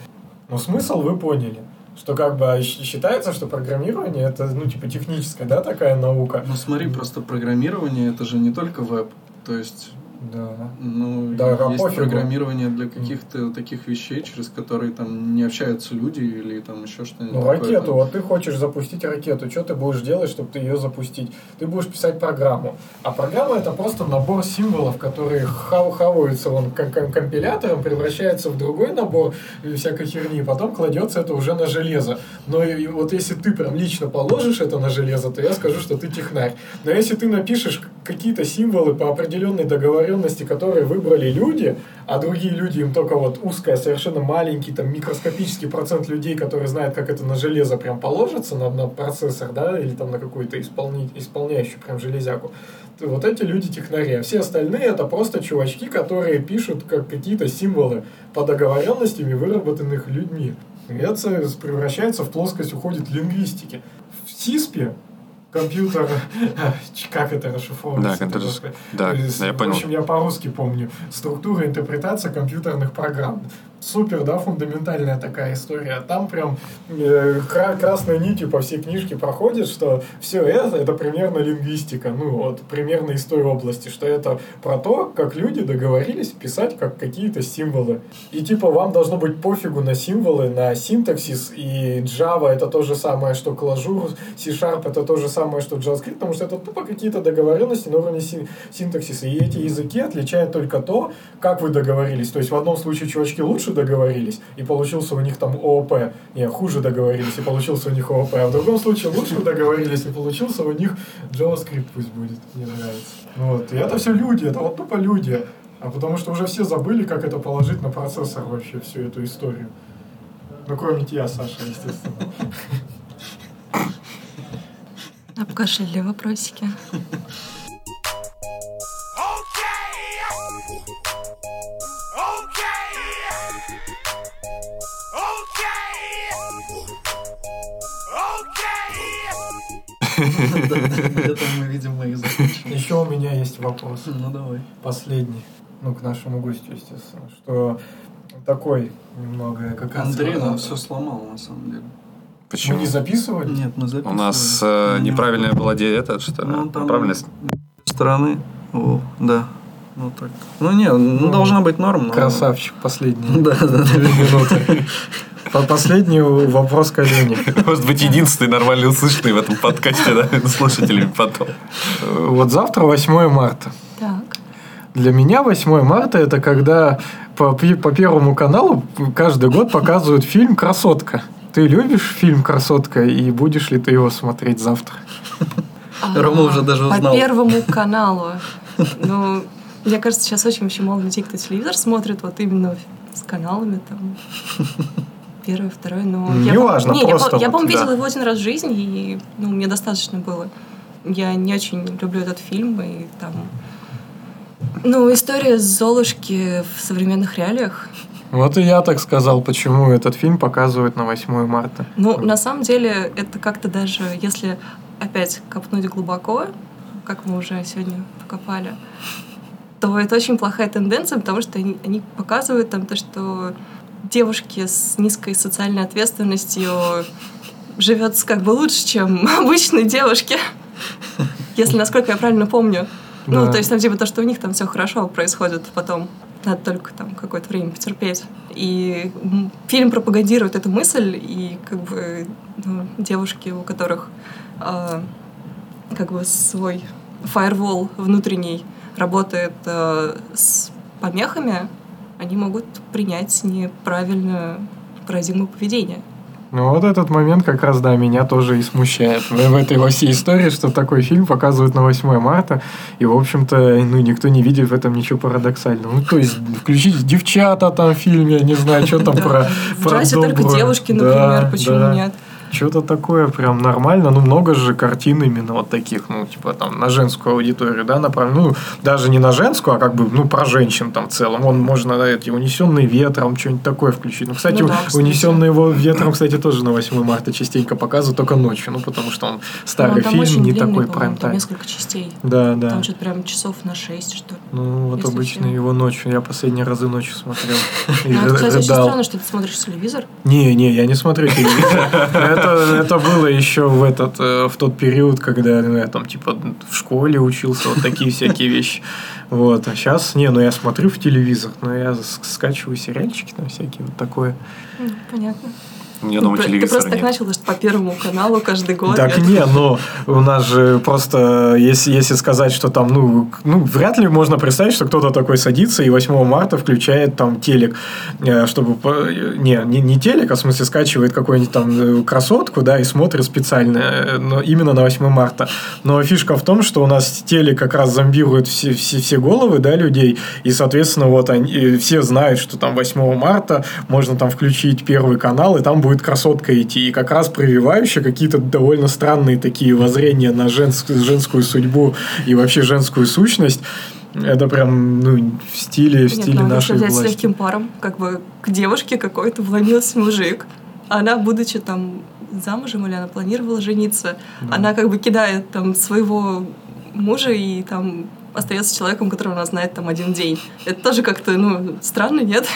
Speaker 4: Но смысл вы поняли. Что как бы щ- считается, что программирование это, ну, типа, техническая, да, такая наука.
Speaker 3: Ну смотри, просто программирование это же не только веб. То есть,
Speaker 4: Да.
Speaker 3: ну,
Speaker 4: Да,
Speaker 3: есть
Speaker 4: пофигу.
Speaker 3: программирование для каких-то таких вещей, через которые там не общаются люди или там еще что-нибудь.
Speaker 4: Ну,
Speaker 3: такое,
Speaker 4: ракету,
Speaker 3: там.
Speaker 4: вот ты хочешь запустить ракету, что ты будешь делать, чтобы ты ее запустить? Ты будешь писать программу. А программа это просто набор символов, которые хав хаваются вон ком- ком- компилятором, превращается в другой набор всякой херни, потом кладется это уже на железо. Но и, и вот если ты прям лично положишь это на железо, то я скажу, что ты технарь. Но если ты напишешь какие-то символы по определенной договоренности, которые выбрали люди, а другие люди, им только вот узкая, совершенно маленький, там, микроскопический процент людей, которые знают, как это на железо прям положится, на, на процессор, да, или там на какую-то исполни- исполняющую прям железяку, вот эти люди технари. А все остальные это просто чувачки, которые пишут как какие-то символы по договоренностям, выработанных людьми. И это превращается в плоскость, уходит лингвистики. В СИСПе компьютер, как это расшифровывается?
Speaker 5: Да, компьютер- да, я
Speaker 4: В
Speaker 5: понял.
Speaker 4: общем, я по-русски помню. Структура интерпретация компьютерных программ. Супер, да, фундаментальная такая история. Там прям э, кра- красной нитью по всей книжке проходит, что все это, это примерно лингвистика, ну вот, примерно из той области, что это про то, как люди договорились писать как какие-то символы. И типа вам должно быть пофигу на символы, на синтаксис, и Java это то же самое, что Clojure, C-Sharp это то же самое, что JavaScript, потому что это тупо какие-то договоренности на уровне син- синтаксиса. И эти языки отличают только то, как вы договорились. То есть в одном случае чувачки лучше договорились, и получился у них там ООП. Не, хуже договорились, и получился у них ООП. А в другом случае лучше договорились, и получился у них JavaScript пусть будет. Мне нравится. Вот. И это все люди, это вот тупо люди. А потому что уже все забыли, как это положить на процессор вообще, всю эту историю. Ну, кроме тебя, Саша, естественно.
Speaker 1: Обкашляли вопросики.
Speaker 3: Где-то мы, видимо, и закончим.
Speaker 4: Еще у меня есть вопрос.
Speaker 3: Ну, давай.
Speaker 4: Последний. Ну, к нашему гостю, естественно. Что такой немного, как
Speaker 3: Андрей нам все сломал, на самом деле.
Speaker 4: Мы
Speaker 5: Почему?
Speaker 4: не записывали?
Speaker 3: Нет, мы
Speaker 5: У
Speaker 3: записывали.
Speaker 5: нас э,
Speaker 3: Нет.
Speaker 5: неправильная была ди- это, что
Speaker 3: Ну, там
Speaker 5: правильно?
Speaker 3: стороны. О, да. Ну так. Ну не, ну,
Speaker 4: Ну,
Speaker 3: должна быть норм. но-
Speaker 4: Красавчик, последний.
Speaker 3: Да, да, да.
Speaker 4: По- Последний вопрос к Алене.
Speaker 5: Может быть, единственный нормально услышанный в этом подкасте, да, слушателями потом.
Speaker 4: Вот завтра 8 марта.
Speaker 1: Так.
Speaker 4: Для меня 8 марта это когда по, по Первому каналу каждый год показывают фильм «Красотка». Ты любишь фильм «Красотка» и будешь ли ты его смотреть завтра?
Speaker 1: А,
Speaker 3: Рома уже даже
Speaker 1: По
Speaker 3: узнал.
Speaker 1: Первому каналу. Ну, мне кажется, сейчас очень вообще мало людей, кто телевизор смотрит, вот именно с каналами там. Первый, второй, но...
Speaker 4: Не
Speaker 1: я, пом-
Speaker 4: важно,
Speaker 1: не, я
Speaker 4: просто
Speaker 1: я,
Speaker 4: вот,
Speaker 1: по-моему,
Speaker 4: да.
Speaker 1: видела его один раз в жизни, и ну, мне достаточно было. Я не очень люблю этот фильм, и там... Ну, история Золушки в современных реалиях.
Speaker 4: Вот и я так сказал, почему этот фильм показывают на 8 марта.
Speaker 1: Ну, на самом деле, это как-то даже, если опять копнуть глубоко, как мы уже сегодня покопали, то это очень плохая тенденция, потому что они, они показывают там то, что девушки с низкой социальной ответственностью живет как бы лучше, чем обычные девушки. Если, насколько я правильно помню. Ну, то есть, там, типа, то, что у них там все хорошо происходит потом. Надо только там какое-то время потерпеть. И фильм пропагандирует эту мысль, и как бы ну, девушки, у которых а, как бы свой фаервол внутренний работает а, с помехами, они могут принять неправильную парадигму поведения.
Speaker 4: Ну вот этот момент как раз, да, меня тоже и смущает в, в этой во всей истории, что такой фильм показывают на 8 марта, и, в общем-то, ну, никто не видит в этом ничего парадоксального. Ну, то есть, включить девчата там в фильме, я не знаю, что там про
Speaker 1: В джазе только девушки, например, почему нет?
Speaker 4: Что-то такое прям нормально. Ну, много же картин именно вот таких, ну, типа там на женскую аудиторию, да, направлено. Ну, даже не на женскую, а как бы, ну, про женщин там в целом. Вон можно, да, эти унесенные ветром, что-нибудь такое включить. Ну, кстати,
Speaker 1: Ну да, кстати.
Speaker 4: унесенные его ветром, кстати, тоже на 8 марта частенько показывают, только ночью. Ну, потому что он старый
Speaker 1: Ну, там
Speaker 4: фильм, не
Speaker 1: длинный,
Speaker 4: такой прайм
Speaker 1: Там
Speaker 4: тайм.
Speaker 1: несколько частей.
Speaker 4: Да, да.
Speaker 1: Там что-то прям часов на 6, что ли.
Speaker 4: Ну, вот
Speaker 1: если
Speaker 4: обычно
Speaker 1: всё.
Speaker 4: его ночью. Я последние разы ночью смотрел.
Speaker 1: Ну, это, кстати, очень странно, что ты смотришь телевизор.
Speaker 4: Не, не, я не смотрю телевизор. Это, это было еще в этот, э, в тот период, когда ну, я там типа в школе учился, вот такие всякие вещи. Вот. А сейчас, не, ну я смотрю в телевизор, но я скачиваю сериальчики там всякие, вот такое.
Speaker 1: Понятно.
Speaker 5: У меня дома
Speaker 1: Ты просто так
Speaker 5: нет.
Speaker 1: начал, что по Первому каналу каждый год.
Speaker 4: Так
Speaker 1: Я-
Speaker 4: не, но у нас же просто, если, если сказать, что там, ну, ну, вряд ли можно представить, что кто-то такой садится и 8 марта включает там телек, э, чтобы, по- не, не, не телек, а в смысле скачивает какую-нибудь там э, красотку, да, и смотрит специально, э, но именно на 8 марта. Но фишка в том, что у нас телек как раз зомбирует все, все, все головы, да, людей, и, соответственно, вот они, э, все знают, что там 8 марта можно там включить первый канал, и там будет красотка идти. И как раз прививающие какие-то довольно странные такие воззрения на женскую, женскую судьбу и вообще женскую сущность. Это прям ну, в стиле, в
Speaker 1: Нет,
Speaker 4: стиле нашей
Speaker 1: взять с
Speaker 4: власти.
Speaker 1: легким паром, как бы к девушке какой-то вломился мужик. Она, будучи там замужем или она планировала жениться, она как бы кидает там своего мужа и там остается человеком, которого она знает там один день. Это тоже как-то, ну, странно, нет?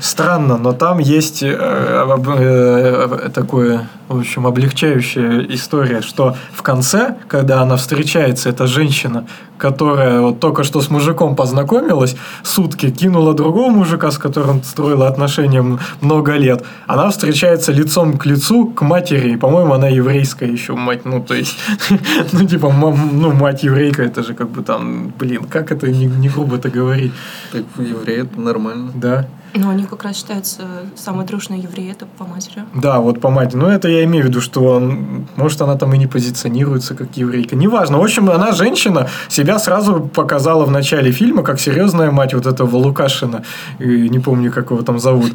Speaker 4: Странно, но там есть э, об- э, такое, в общем, облегчающая история, что в конце, когда она встречается, эта женщина, которая вот только что с мужиком познакомилась, сутки кинула другого мужика, с которым строила отношения много лет, она встречается лицом к лицу к матери, и, по-моему, она еврейская еще мать, ну, то есть, ну, типа, ну, мать еврейка, это же как бы там, блин, как это не, не грубо это говорить,
Speaker 3: Так евреи это нормально.
Speaker 4: да?
Speaker 1: Но они как раз считаются самые дружные евреи, это по матери.
Speaker 4: Да, вот по матери. Ну, это я имею в виду, что он, может, она там и не позиционируется как еврейка. Неважно. В общем, она женщина, себя сразу показала в начале фильма как серьезная мать вот этого Лукашина. И не помню, как его там зовут.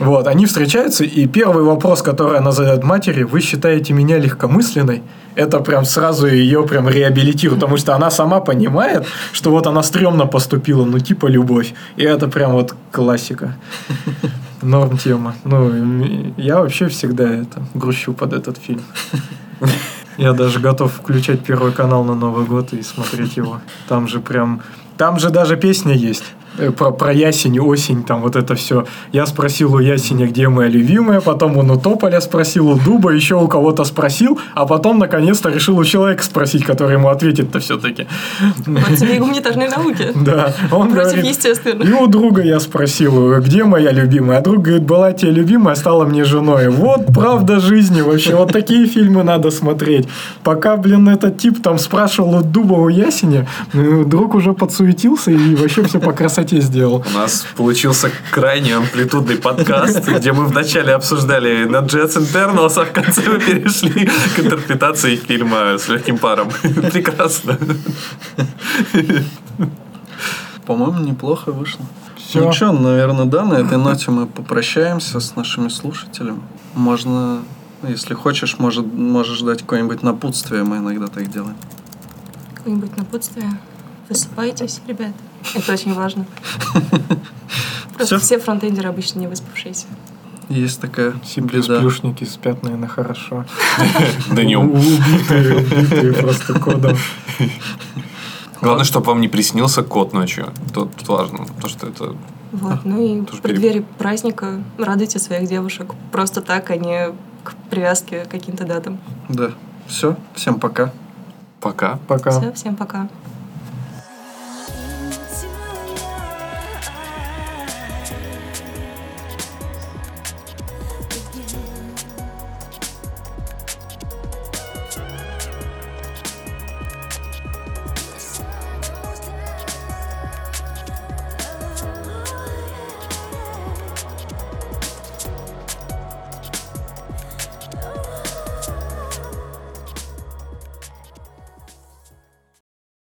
Speaker 4: Вот, они встречаются, и первый вопрос, который она задает матери, вы считаете меня легкомысленной? Это прям сразу ее прям реабилитирует, потому что она сама понимает, что вот она стрёмно поступила, ну типа любовь. И это прям вот классика. Норм тема. Ну, я вообще всегда это грущу под этот фильм. Я даже готов включать Первый канал на Новый год и смотреть его. Там же прям... Там же даже песня есть. Э, Про, про ясень, осень, там вот это все. Я спросил у ясеня, где моя любимая, потом он у тополя спросил, у дуба, еще у кого-то спросил, а потом наконец-то решил у человека спросить, который ему ответит-то все-таки.
Speaker 1: Вот тебе и гуманитарные науки.
Speaker 4: Да, он
Speaker 1: Против
Speaker 4: говорит,
Speaker 1: естественных.
Speaker 4: и у друга я спросил, где моя любимая? А друг говорит, была тебе любимая, стала мне женой. Вот правда жизни вообще. Вот такие фильмы надо смотреть. Пока, блин, этот тип там спрашивал у дуба, у ясеня, э, друг уже подсуетился и вообще все по красоте сделал.
Speaker 5: У нас получился крайне амплитудный подкаст, где мы вначале обсуждали на Jets Internals, а в конце мы перешли к интерпретации фильма с легким паром. Прекрасно.
Speaker 3: По-моему, неплохо вышло.
Speaker 4: Всё.
Speaker 3: Ну что, наверное, да, на этой ноте мы попрощаемся с нашими слушателями. Можно, если хочешь, может, можешь дать какое-нибудь напутствие, мы иногда так делаем.
Speaker 1: Какое-нибудь напутствие. Высыпайтесь, ребят. Это очень важно. Просто все фронтендеры обычно не выспавшиеся.
Speaker 3: Есть такая
Speaker 4: Си плюс
Speaker 3: беда.
Speaker 4: плюшники спят, наверное, хорошо.
Speaker 5: Днем.
Speaker 4: Убитые, убитые просто кодом.
Speaker 5: Главное, чтобы вам не приснился кот ночью. Тут тут важно, потому что это...
Speaker 1: Вот. Ну и в преддверии праздника радуйте своих девушек. Просто так, а не к привязке к каким-то датам.
Speaker 3: Да. Все, всем пока.
Speaker 5: Пока.
Speaker 4: Пока.
Speaker 1: Все, всем пока.